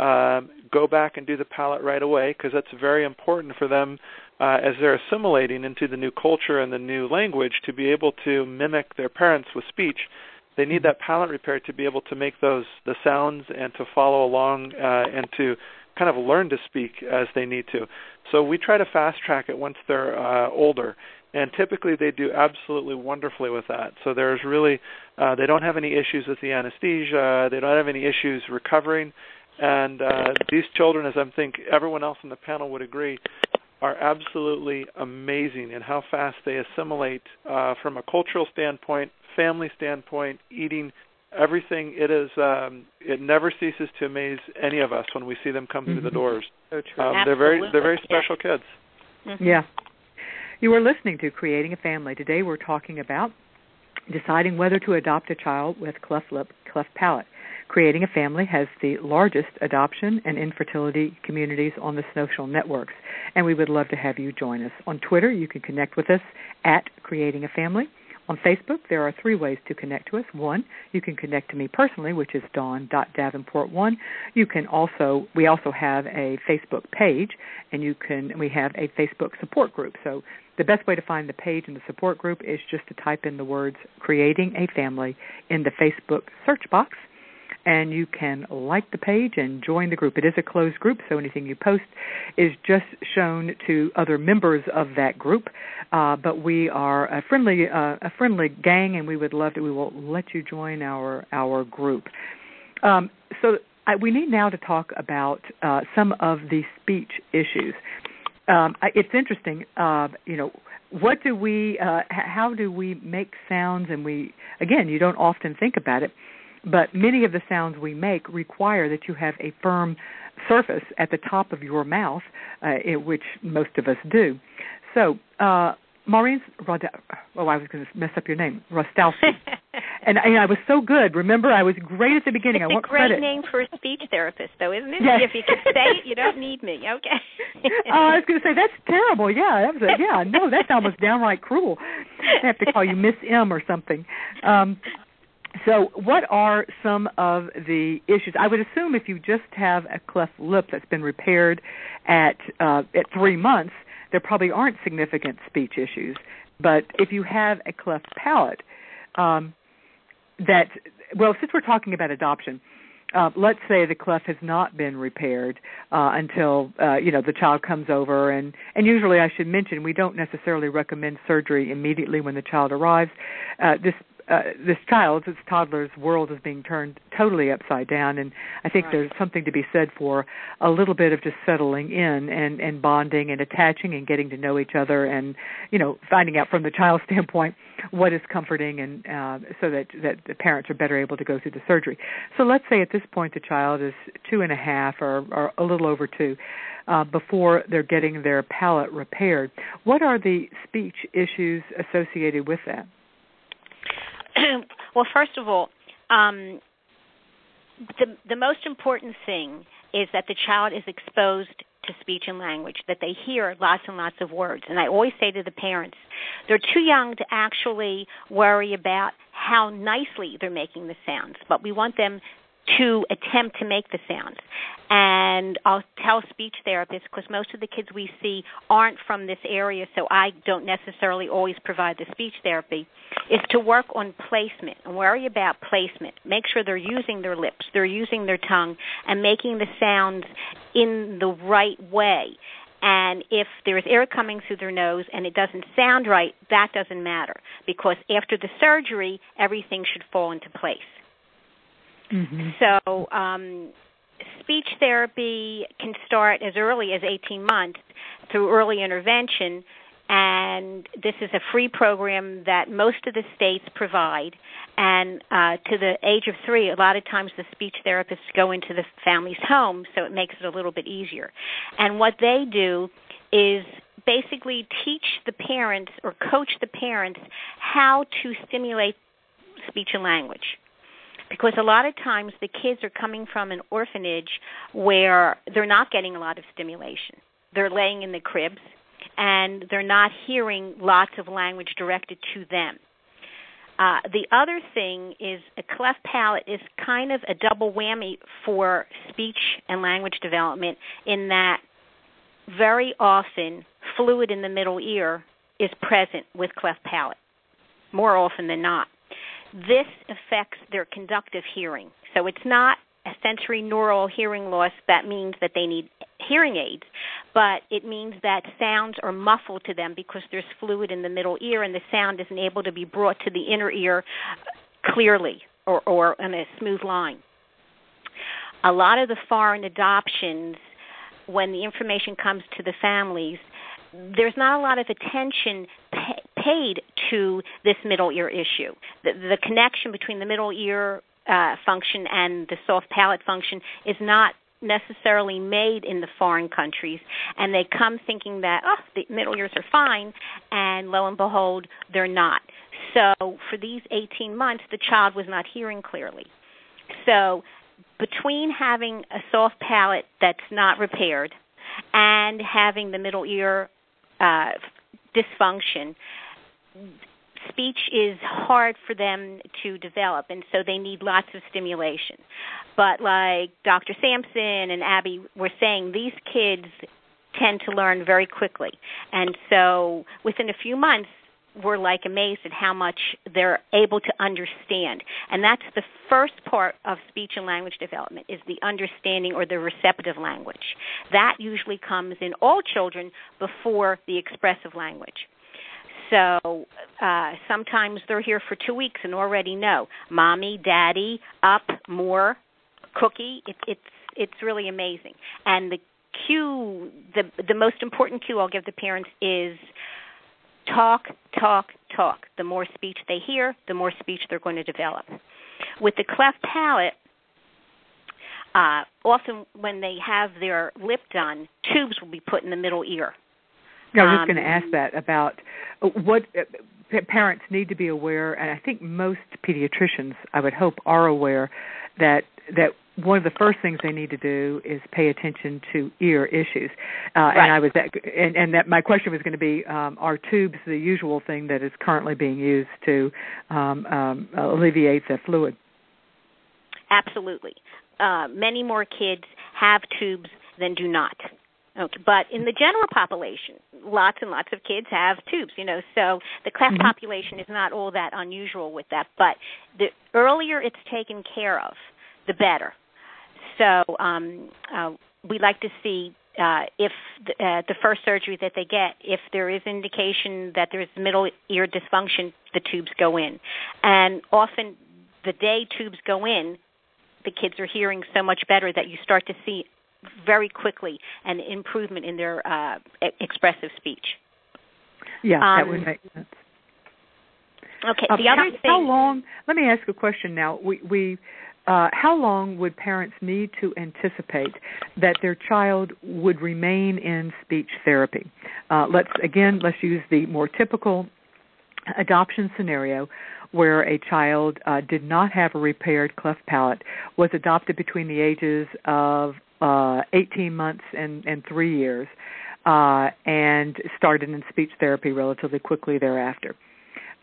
um, go back and do the palate right away because that's very important for them uh, as they're assimilating into the new culture and the new language to be able to mimic their parents with speech. They need that palate repair to be able to make those the sounds and to follow along uh, and to kind of learn to speak as they need to. So we try to fast track it once they're uh, older, and typically they do absolutely wonderfully with that. So there's really uh, they don't have any issues with the anesthesia, they don't have any issues recovering, and uh, these children, as I think everyone else in the panel would agree, are absolutely amazing in how fast they assimilate uh, from a cultural standpoint, family standpoint, eating everything it is um it never ceases to amaze any of us when we see them come mm-hmm. through the doors so true. um, they're very they're very special yeah. kids mm-hmm. yeah you are listening to creating a family today we're talking about deciding whether to adopt a child with cleft lip cleft palate creating a family has the largest adoption and infertility communities on the social networks and we would love to have you join us on twitter you can connect with us at creating a family on Facebook, there are three ways to connect to us. One, you can connect to me personally, which is dawn.davenport1. You can also, we also have a Facebook page, and you can, we have a Facebook support group. So the best way to find the page and the support group is just to type in the words creating a family in the Facebook search box and you can like the page and join the group. It is a closed group, so anything you post is just shown to other members of that group. Uh, but we are a friendly uh, a friendly gang, and we would love to. We will let you join our our group. Um, so I, we need now to talk about uh, some of the speech issues. Um, it's interesting, uh, you know what do we uh, how do we make sounds and we again you don't often think about it but many of the sounds we make require that you have a firm surface at the top of your mouth, uh, it, which most of us do. So, uh, Maureen Rod- oh, I was going to mess up your name, Rostalski. <laughs> and, and I was so good. Remember, I was great at the beginning. It's I want a great credit. name for a speech therapist, though, isn't it? Yes. If you can say it, you don't need me. Okay. <laughs> oh, I was going to say that's terrible. Yeah, that was a, yeah. No, that's almost downright cruel. I have to call you Miss M or something. Um, so, what are some of the issues? I would assume if you just have a cleft lip that's been repaired at uh, at three months, there probably aren't significant speech issues. But if you have a cleft palate, um, that well, since we're talking about adoption, uh, let's say the cleft has not been repaired uh, until uh, you know the child comes over, and and usually I should mention we don't necessarily recommend surgery immediately when the child arrives. Uh, this uh, this child's, this toddler's world is being turned totally upside down, and I think right. there's something to be said for a little bit of just settling in and and bonding and attaching and getting to know each other, and you know finding out from the child's <laughs> standpoint what is comforting, and uh, so that that the parents are better able to go through the surgery. So let's say at this point the child is two and a half or, or a little over two. Uh, before they're getting their palate repaired, what are the speech issues associated with that? <clears throat> well, first of all, um, the the most important thing is that the child is exposed to speech and language, that they hear lots and lots of words. And I always say to the parents, they're too young to actually worry about how nicely they're making the sounds, but we want them to attempt to make the sounds. And I'll tell speech therapists because most of the kids we see aren't from this area, so I don't necessarily always provide the speech therapy, is to work on placement and worry about placement. Make sure they're using their lips, they're using their tongue, and making the sounds in the right way. And if there's air coming through their nose and it doesn't sound right, that doesn't matter because after the surgery, everything should fall into place. Mm-hmm. So, um, speech therapy can start as early as 18 months through early intervention, and this is a free program that most of the states provide. And uh, to the age of three, a lot of times the speech therapists go into the family's home, so it makes it a little bit easier. And what they do is basically teach the parents or coach the parents how to stimulate speech and language because a lot of times the kids are coming from an orphanage where they're not getting a lot of stimulation. They're laying in the cribs and they're not hearing lots of language directed to them. Uh, the other thing is a cleft palate is kind of a double whammy for speech and language development in that very often fluid in the middle ear is present with cleft palate, more often than not. This affects their conductive hearing. So it's not a sensory neural hearing loss that means that they need hearing aids, but it means that sounds are muffled to them because there's fluid in the middle ear and the sound isn't able to be brought to the inner ear clearly or, or in a smooth line. A lot of the foreign adoptions, when the information comes to the families, there's not a lot of attention paid to this middle ear issue. The, the connection between the middle ear uh, function and the soft palate function is not necessarily made in the foreign countries. And they come thinking that oh the middle ears are fine and lo and behold they're not. So for these 18 months the child was not hearing clearly. So between having a soft palate that's not repaired and having the middle ear uh, dysfunction, speech is hard for them to develop, and so they need lots of stimulation. But like Dr. Sampson and Abby were saying, these kids tend to learn very quickly, and so within a few months, we're like amazed at how much they're able to understand and that's the first part of speech and language development is the understanding or the receptive language that usually comes in all children before the expressive language so uh, sometimes they're here for two weeks and already know mommy daddy up more cookie it, it's it's really amazing and the cue the the most important cue i'll give the parents is talk, talk, talk. The more speech they hear, the more speech they're going to develop. With the cleft palate, uh, often when they have their lip done, tubes will be put in the middle ear. I was just Um, going to ask that about what uh, parents need to be aware, and I think most pediatricians, I would hope, are aware that that one of the first things they need to do is pay attention to ear issues. Uh, Right. And I was that, and, and that my question was going to be: um, Are tubes the usual thing that is currently being used to um, um, alleviate the fluid? Absolutely. Uh, many more kids have tubes than do not. Okay. But in the general population, lots and lots of kids have tubes, you know, so the cleft Mhm. population is not all that unusual with that. But the earlier it's taken care of, the better. so um, uh, we like to see uh, if the, uh, the first surgery that they get, if there is indication that there's middle ear dysfunction, the tubes go in. And often the day tubes go in, the kids are hearing so much better that you start to see very quickly an improvement in their uh, expressive speech. Yeah, Um, that would make sense. Okay, Uh, the other how, thing. how long? Let me ask a question now. We we. Uh, how long would parents need to anticipate that their child would remain in speech therapy? Uh, let's again, let's use the more typical adoption scenario where a child uh, did not have a repaired cleft palate, was adopted between the ages of uh, 18 months and, and three years, uh, and started in speech therapy relatively quickly thereafter.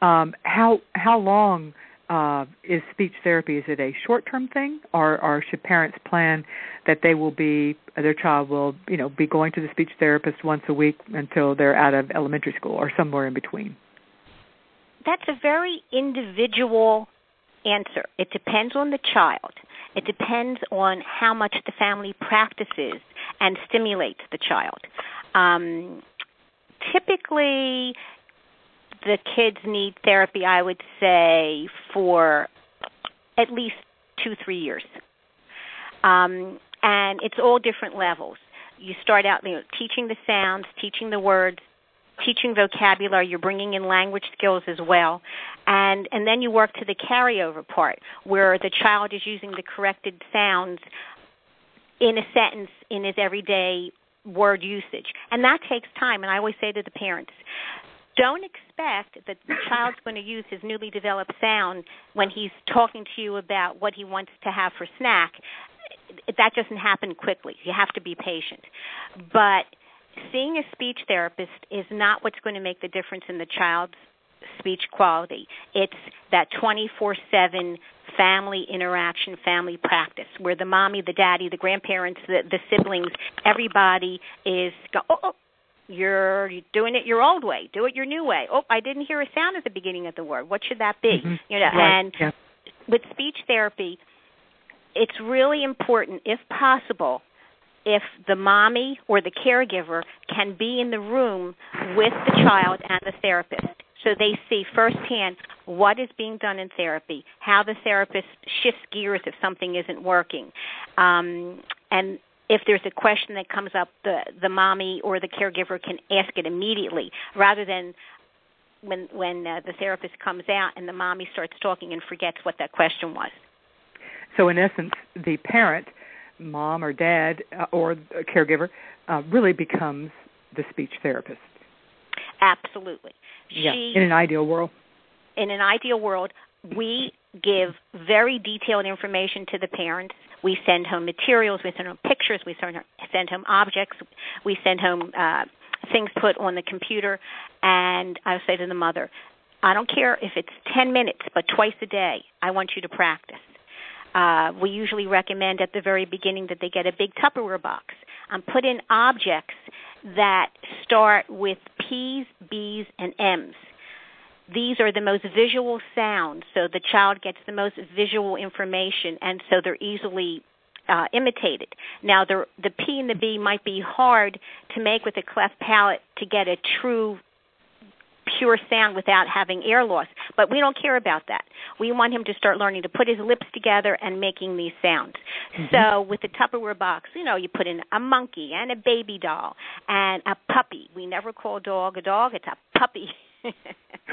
Um, how how long uh, is speech therapy? Is it a short term thing, or, or should parents plan that they will be their child will you know be going to the speech therapist once a week until they're out of elementary school, or somewhere in between? that's a very individual answer. It depends on the child. It depends on how much the family practices and stimulates the child. Um, typically, the kids need therapy, I would say, for at least two, three years. Um, and it's all different levels. You start out you know, teaching the sounds, teaching the words, teaching vocabulary you're bringing in language skills as well. And and then you work to the carryover part where the child is using the corrected sounds in a sentence in his everyday word usage. And that takes time and i always say to the parents don't expect that the child's going to use his newly developed sound when he's talking to you about what he wants to have for snack. That doesn't happen quickly. You have to be patient. But seeing a speech therapist is not what's going to make the difference in the child's speech quality. It's that 24 7 family interaction, family practice, where the mommy, the daddy, the grandparents, the, the siblings, everybody is go, oh, oh, you're doing it your old way. Do it your new way. Oh, I didn't hear a sound at the beginning of the word. What should that be? Mhm. You know, Right, and yeah. with speech therapy, it's really important, if possible, if the mommy or the caregiver can be in the room with the child and the therapist so they see firsthand what is being done in therapy, how the therapist shifts gears if something isn't working. Um, and if there's a question that comes up, the, the mommy or the caregiver can ask it immediately rather than when, when uh, the therapist comes out and the mommy starts talking and forgets what that question was. So in essence, the parent, mom or dad uh, or a caregiver, uh, really becomes the speech therapist. Absolutely. Yeah, She in an ideal world. in an ideal world, we give very detailed information to the parents. We send home materials, we send home pictures, we send, send home objects, we send home uh, things put on the computer. And I say to the mother, I don't care if it's 10 minutes, but twice a day, I want you to practice. Uh, we usually recommend at the very beginning that they get a big Tupperware box and put in objects that start with P's, B's, and M's these are the most visual sounds, so the child gets the most visual information, and so they're easily uh, imitated. Now, the the P and the B might be hard to make with a cleft palate to get a true pure sound without having air loss, but we don't care about that. We want him to start learning to put his lips together and making these sounds. So, with the Tupperware box, you know, you put in a monkey and a baby doll and a puppy. We never call a dog a dog; it's a puppy. <laughs>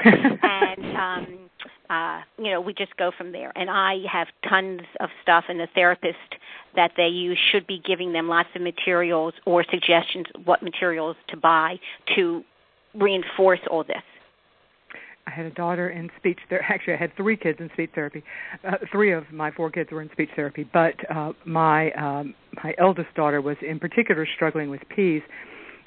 and um uh you know we just go from there and i have tons of stuff and the therapist that they use should be giving them lots of materials or suggestions what materials to buy to reinforce all this I had a daughter in speech therapy. <laughs> Actually, I had three kids in speech therapy. Uh, three of my four kids were in speech therapy, but uh, my um, my eldest daughter was in particular struggling with P's,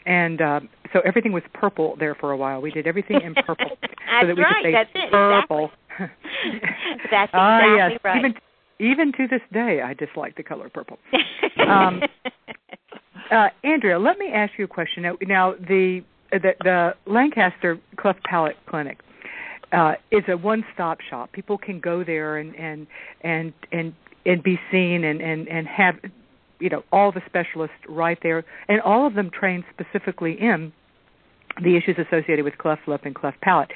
and uh, so everything was purple there for a while. We did everything in purple <laughs> so that we right, could say that's it, purple. <laughs> That's Ah, exactly yes. right. Even even to this day, I dislike the color purple. um, Uh, Andrea, let me ask you a question. Now, now the, the the Lancaster Cleft Palate Clinic uh, is a one-stop shop. People can go there and and and and and be seen and and and have you know all the specialists right there, and all of them trained specifically in the issues associated with cleft lip and cleft palate.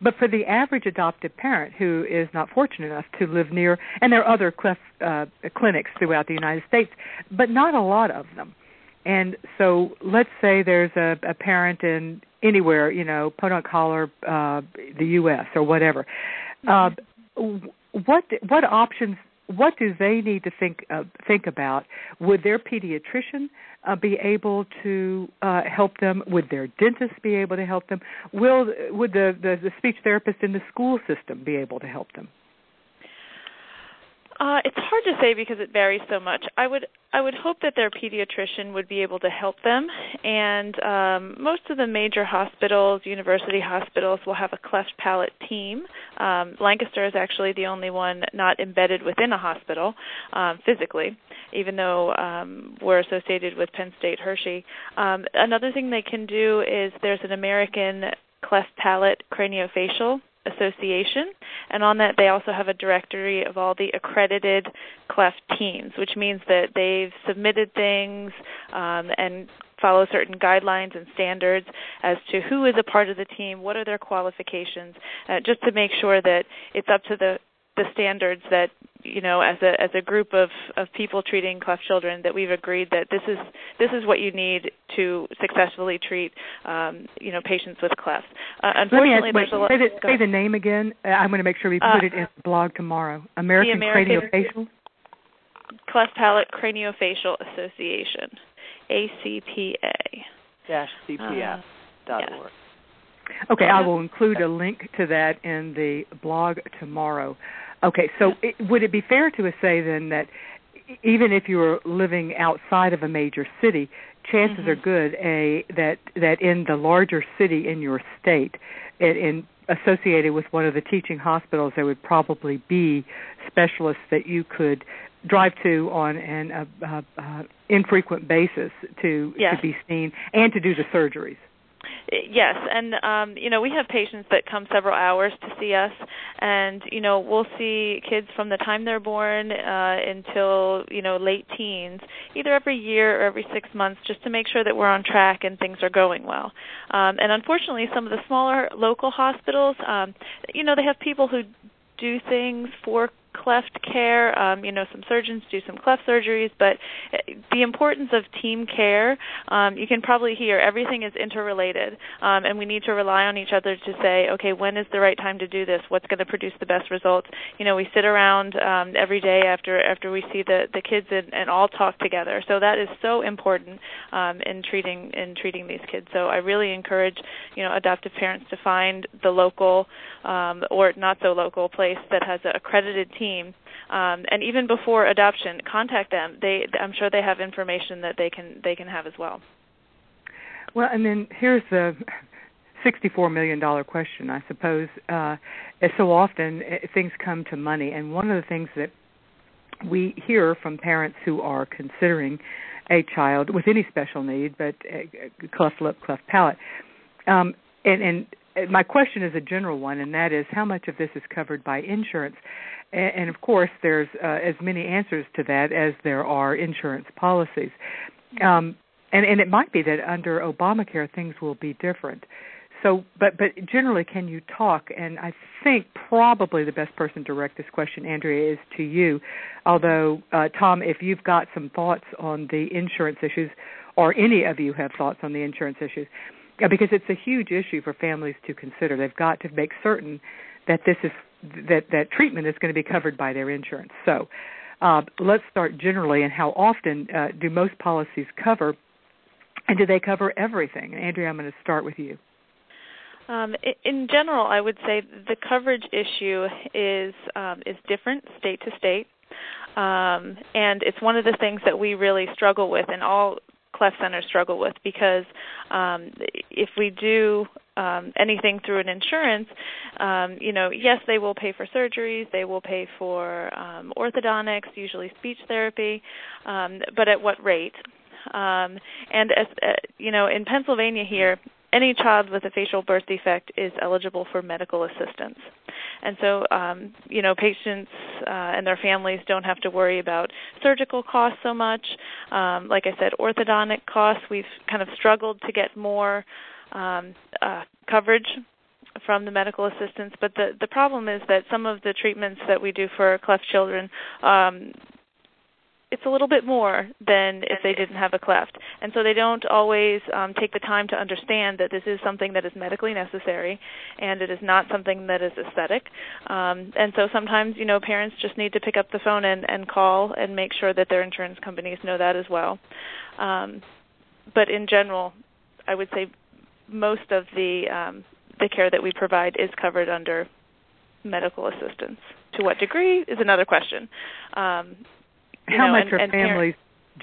But for the average adoptive parent who is not fortunate enough to live near, and there are other cleft uh, clinics throughout the United States, but not a lot of them. And so let's say there's a, a parent in anywhere, you know, Podunk Holler, uh, the U.S. or whatever. Uh, what what options what do they need to think uh, think about? Would their pediatrician uh, be able to uh, help them? Would their dentist be able to help them? Will would the, the the speech therapist in the school system be able to help them? Uh, it's hard to say because it varies so much. I would I would hope that their pediatrician would be able to help them, and um, most of the major hospitals, university hospitals, will have a cleft palate team. Um, Lancaster is actually the only one not embedded within a hospital um, physically, even though um, we're associated with Penn State Hershey. Um, another thing they can do is there's an American cleft palate craniofacial Association, and on that they also have a directory of all the accredited cleft teams, which means that they've submitted things um, and follow certain guidelines and standards as to who is a part of the team, what are their qualifications, uh, just to make sure that it's up to the the standards that you know as a as a group of of people treating cleft children that we've agreed that this is this is what you need to successfully treat um, you know patients with cleft. Uh, unfortunately, ask, there's wait, a lot. Say the, say the name again. Uh, I'm going to make sure we put uh, it in the blog tomorrow. American, American Craniofacial. Cleft Palate Craniofacial Association, ACPA. Dash CPS. dot yes. org. Okay, I will include a link to that in the blog tomorrow. Okay, so it, would it be fair to say then that even if you are living outside of a major city, chances Mm-hmm. are good a that that in the larger city in your state, it, in associated with one of the teaching hospitals, there would probably be specialists that you could drive to on an uh, uh, uh, infrequent basis to Yes. to be seen and to do the surgeries. Yes, and um, you know we have patients that come several hours to see us, and you know we'll see kids from the time they're born uh, until you know late teens, either every year or every six months, just to make sure that we're on track and things are going well. Um, and unfortunately, some of the smaller local hospitals, um, you know, they have people who do things for cleft care. Um, you know, some surgeons do some cleft surgeries, but uh, the importance of team care, um, you can probably hear everything is interrelated, um, and we need to rely on each other to say, okay, when is the right time to do this? What's going to produce the best results? You know, we sit around um, every day after after we see the the kids and, and all talk together. So that is so important um, in treating in treating these kids. So I really encourage you know adoptive parents to find the local um, or not so local place that has an accredited team um, and even before adoption, contact them. They, I'm sure they have information that they can they can have as well. Well, and then here's the sixty-four million dollar question. I suppose uh, so often uh, things come to money, and one of the things that we hear from parents who are considering a child with any special need, but uh, cleft lip, cleft palate, um, and, and my question is a general one, and that is how much of this is covered by insurance? And, and of course, there's uh, as many answers to that as there are insurance policies. Um, and, and it might be that under Obamacare things will be different. So, but but generally, can you talk? And I think probably the best person to direct this question, Andrea, is to you. Although, uh, Tom, if you've got some thoughts on the insurance issues, or any of you have thoughts on the insurance issues, uh, because it's a huge issue for families to consider. They've got to make certain that this is that that treatment is going to be covered by their insurance. So, uh, let's start generally, and how often uh, do most policies cover, and do they cover everything? Andrea, I'm going to start with you. Um, in general, I would say the coverage issue is um, is different state to state, um, and it's one of the things that we really struggle with, in all cleft centers struggle with, because um, if we do um, anything through an insurance, um, you know, yes, they will pay for surgeries, they will pay for um, orthodontics, usually speech therapy, um, but at what rate? Um, and as uh, you know, in Pennsylvania here, any child with a facial birth defect is eligible for medical assistance. and so um, you know patients uh, and their families don't have to worry about surgical costs so much. Um, like I said, orthodontic costs we've kind of struggled to get more um, uh, coverage from the medical assistance. But the the problem is that some of the treatments that we do for cleft children um, it's a little bit more than if they didn't have a cleft. And so they don't always um, take the time to understand that this is something that is medically necessary and it is not something that is aesthetic. Um, and so sometimes, you know, parents just need to pick up the phone and, and call and make sure that their insurance companies know that as well. Um, but in general, I would say most of the um, the care that we provide is covered under medical assistance. To what degree is another question. Um, how know, much and, are and families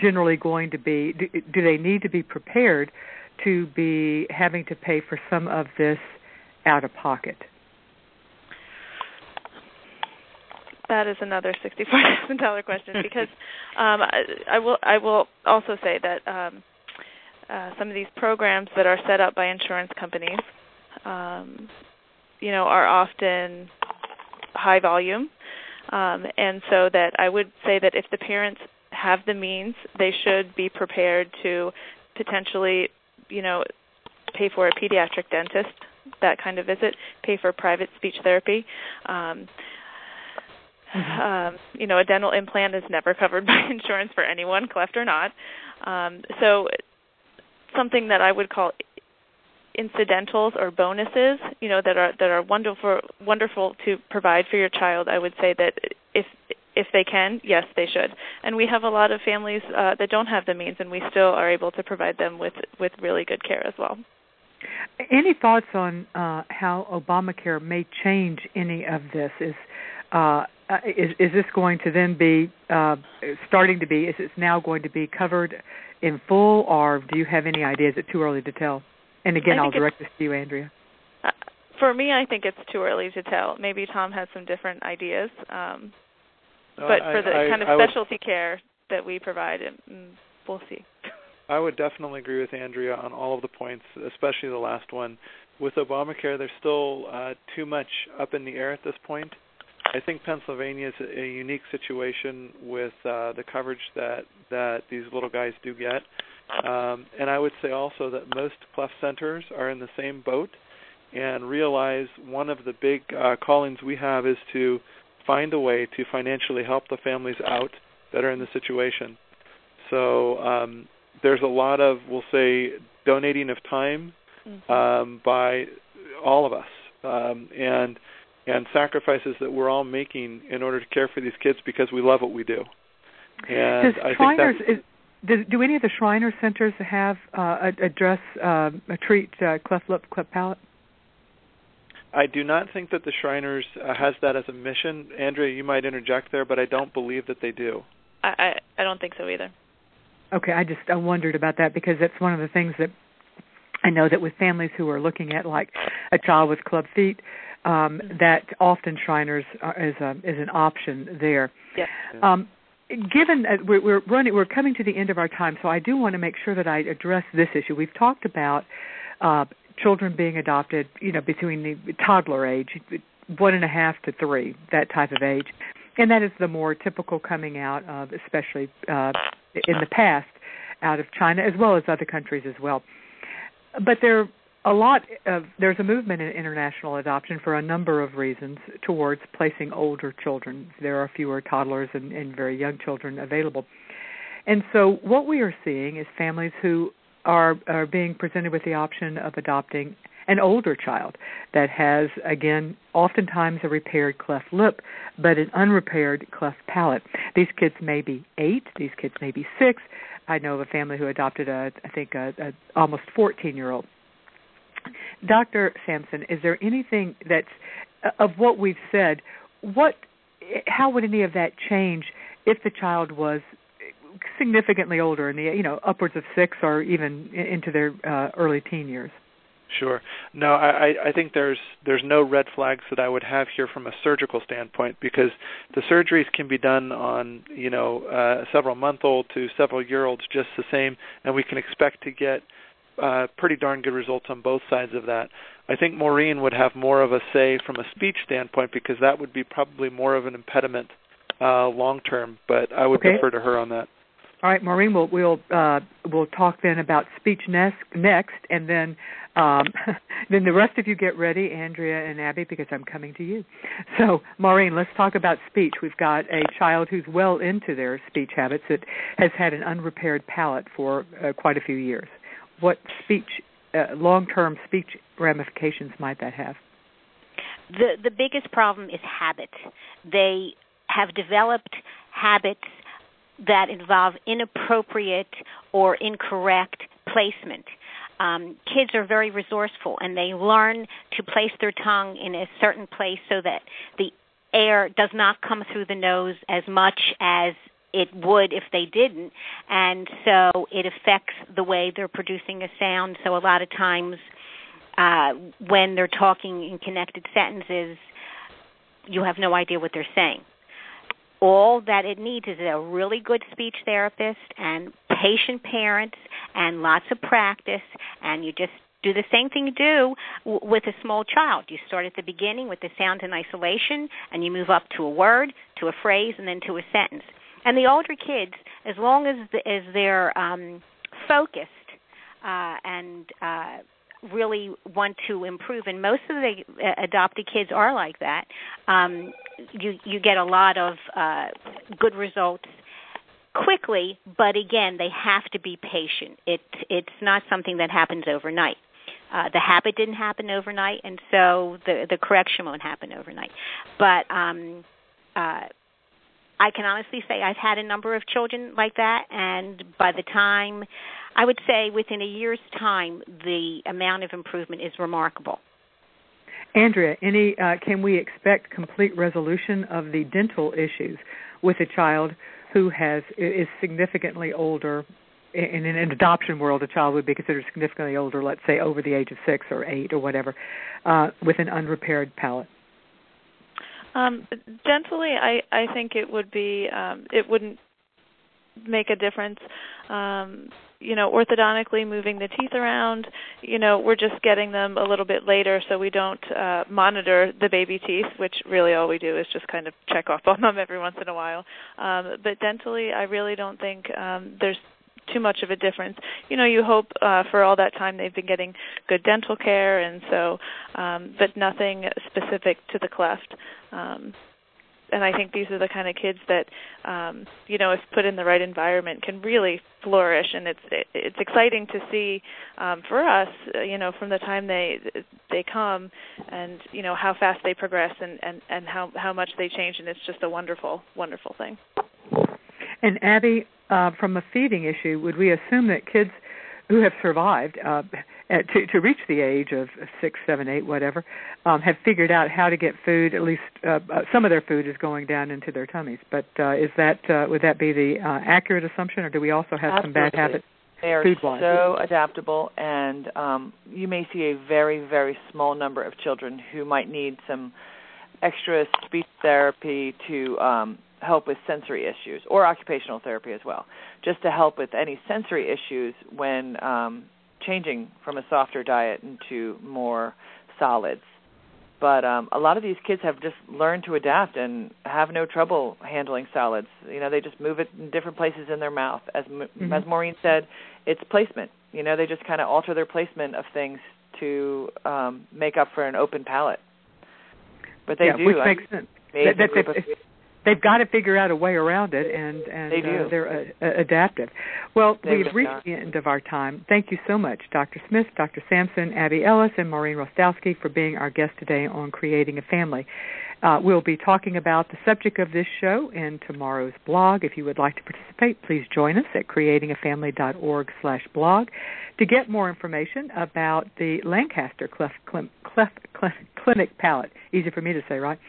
generally going to be do, do they need to be prepared to be having to pay for some of this out of pocket that is another sixty-four thousand dollar question because um, I, I will I will also say that um, uh, some of these programs that are set up by insurance companies, um, you know, are often high volume um, and so that I would say that if the parents have the means, they should be prepared to potentially, you know, pay for a pediatric dentist, that kind of visit, pay for private speech therapy. Um, Mm-hmm. um, you know, a dental implant is never covered <laughs> by insurance for anyone, cleft or not. Um, so, something that I would call incidentals or bonuses, you know, that are that are wonderful wonderful to provide for your child, I would say that if if they can, yes, they should. And we have a lot of families uh, that don't have the means, and we still are able to provide them with with really good care as well. Any thoughts on uh, how Obamacare may change any of this? Is uh, uh is, is this going to then be uh, starting to be? Is it now going to be covered in full, or do you have any ideas? Is it too early to tell? And again, I'll direct this to you, Andrea. Uh, for me, I think it's too early to tell. Maybe Tom has some different ideas. Um, no, but I, for the I, kind of I specialty would, care that we provide, mm, we'll see. <laughs> I would definitely agree with Andrea on all of the points, especially the last one. With Obamacare, there's still uh, too much up in the air at this point. I think Pennsylvania is a, a unique situation with uh, the coverage that that these little guys do get. Um, and I would say also that most cleft centers are in the same boat and realize one of the big uh, callings we have is to find a way to financially help the families out that are in the situation. So um, there's a lot of, we'll say, donating of time mm-hmm. um, by all of us, um, and and sacrifices that we're all making in order to care for these kids because we love what we do. And I think that's, is, do, do any of the Shriner centers have uh, address uh, treat uh, cleft lip, cleft palate? I do not think that the Shriners uh, has that as a mission. Andrea, you might interject there, but I don't believe that they do. I, I I don't think so either. Okay, I just I wondered about that because that's one of the things that I know that with families who are looking at like a child with club feet, um, Mm-hmm. that often Shriners are, is a is an option there. Yes. Um, given uh, we're, we're running, we're coming to the end of our time, so I do want to make sure that I address this issue. We've talked about uh, children being adopted, you know, between the toddler age, one and a half to three, that type of age, and that is the more typical coming out of, especially uh, in the past, out of China as well as other countries as well. But there a lot of there's a movement in international adoption for a number of reasons towards placing older children. There are fewer toddlers and, and very young children available. And so what we are seeing is families who are are being presented with the option of adopting an older child that has again oftentimes a repaired cleft lip but an unrepaired cleft palate. These kids may be 8, these kids may be 6. I know of a family who adopted a I think a, a almost 14-year-old Dr. Sampson, is there anything that's of what we've said? What, how would any of that change if the child was significantly older, in the you know upwards of six or even into their uh, early teen years? Sure. No, I, I think there's there's no red flags that I would have here from a surgical standpoint because the surgeries can be done on you know uh, several month old to several year olds just the same, and we can expect to get uh, pretty darn good results on both sides of that. I think Maureen would have more of a say from a speech standpoint because that would be probably more of an impediment uh, long term. But I would Okay. defer to her on that. All right, Maureen, we'll we'll uh, we'll talk then about speech next, next, and then um, <laughs> then the rest of you get ready, Andrea and Abby, because I'm coming to you. So, Maureen, let's talk about speech. We've got a child who's well into their speech habits that has had an unrepaired palate for uh, quite a few years. What speech, uh, long-term speech ramifications might that have? The the biggest problem is habit. They have developed habits that involve inappropriate or incorrect placement. Um, kids are very resourceful and they learn to place their tongue in a certain place so that the air does not come through the nose as much as it would if they didn't and so it affects the way they're producing a sound so a lot of times uh, when they're talking in connected sentences you have no idea what they're saying all that it needs is a really good speech therapist and patient parents and lots of practice and you just do the same thing you do w- with a small child. You start at the beginning with the sound in isolation and you move up to a word, to a phrase and then to a sentence. And the older kids, as long as the, as they're um focused uh and uh really want to improve and most of the uh, adopted kids are like that um you you get a lot of uh good results quickly but again they have to be patient. It it's not something that happens overnight. Uh the habit didn't happen overnight and so the the correction won't happen overnight. But um uh I can honestly say I've had a number of children like that and by the time I would say within a year's time the amount of improvement is remarkable. Andrea, any uh, can we expect complete resolution of the dental issues with a child who has is significantly older? In an adoption world, a child would be considered significantly older, let's say over the age of six or eight or whatever, uh, with an unrepaired palate. Um, dentally, I I think it would be um, it wouldn't make a difference. Um, you know, orthodontically moving the teeth around, you know, we're just getting them a little bit later so we don't uh monitor the baby teeth, which really all we do is just kind of check off on them every once in a while. Um but dentally I really don't think um there's too much of a difference. You know, you hope uh for all that time they've been getting good dental care and so um but nothing specific to the cleft. Um and I think these are the kind of kids that um you know if put in the right environment can really flourish and it's it, it's exciting to see um for us uh, you know from the time they they come and you know how fast they progress and and and how how much they change and it's just a wonderful wonderful thing And Abby, uh, from a feeding issue, would we assume that kids who have survived uh, at, to, to reach the age of six, seven, eight, whatever, um, have figured out how to get food? At least uh, uh, some of their food is going down into their tummies. But uh, is that uh, would that be the uh, accurate assumption, or do we also have some bad habits? They are Food-wise. so adaptable, and um, you may see a very, very small number of children who might need some extra speech therapy to um, help with sensory issues, or occupational therapy as well, just to help with any sensory issues when um, changing from a softer diet into more solids. But um, a lot of these kids have just learned to adapt and have no trouble handling solids. You know, they just move it in different places in their mouth. As M- Mhm. as Maureen said, it's placement. You know, they just kind of alter their placement of things to um, make up for an open palate. But they yeah, do. which makes sense. that- group that- of- They've got to figure out a way around it, and and They do. Uh, they're uh, uh, adaptive. Well, They we've reached are. the end of our time. Thank you so much, Dr. Smith, Dr. Sampson, Abby Ellis, and Maureen Rostowski for being our guest today on Creating a Family. Uh, we'll be talking about the subject of this show in tomorrow's blog. If you would like to participate, please join us at creatingafamily.org slash blog. To get more information about the Lancaster Cleft, Clem, Cleft Cl- Clinic Palate, easy for me to say, right?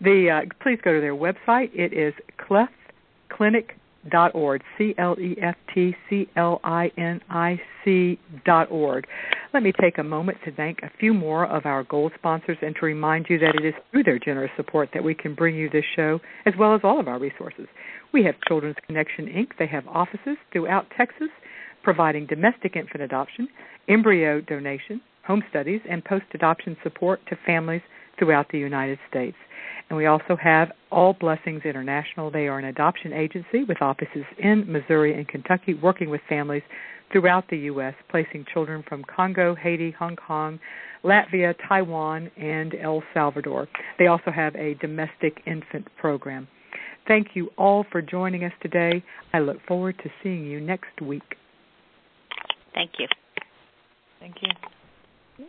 The uh, please go to their website. It is cleftclinic.org. C L E F T C L I N I C dot org. Let me take a moment to thank a few more of our gold sponsors and to remind you that it is through their generous support that we can bring you this show as well as all of our resources. We have Children's Connection Inc. They have offices throughout Texas providing domestic infant adoption, embryo donation, home studies, and post adoption support to families throughout the United States. And we also have All Blessings International. They are an adoption agency with offices in Missouri and Kentucky working with families throughout the U.S., placing children from Congo, Haiti, Hong Kong, Latvia, Taiwan, and El Salvador. They also have a domestic infant program. Thank you all for joining us today. I look forward to seeing you next week. Thank you. Thank you.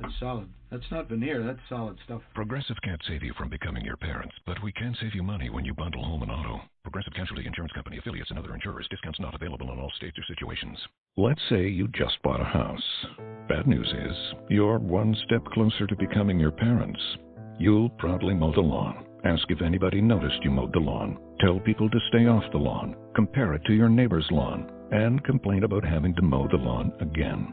That's solid. That's not veneer. That's solid stuff. Progressive can't save you from becoming your parents, but we can save you money when you bundle home and auto. Progressive Casualty Insurance Company affiliates and other insurers. Discounts not available in all states or situations. Let's say you just bought a house. Bad news is, you're one step closer to becoming your parents. You'll proudly mow the lawn. Ask if anybody noticed you mowed the lawn. Tell people to stay off the lawn. Compare it to your neighbor's lawn. And complain about having to mow the lawn again.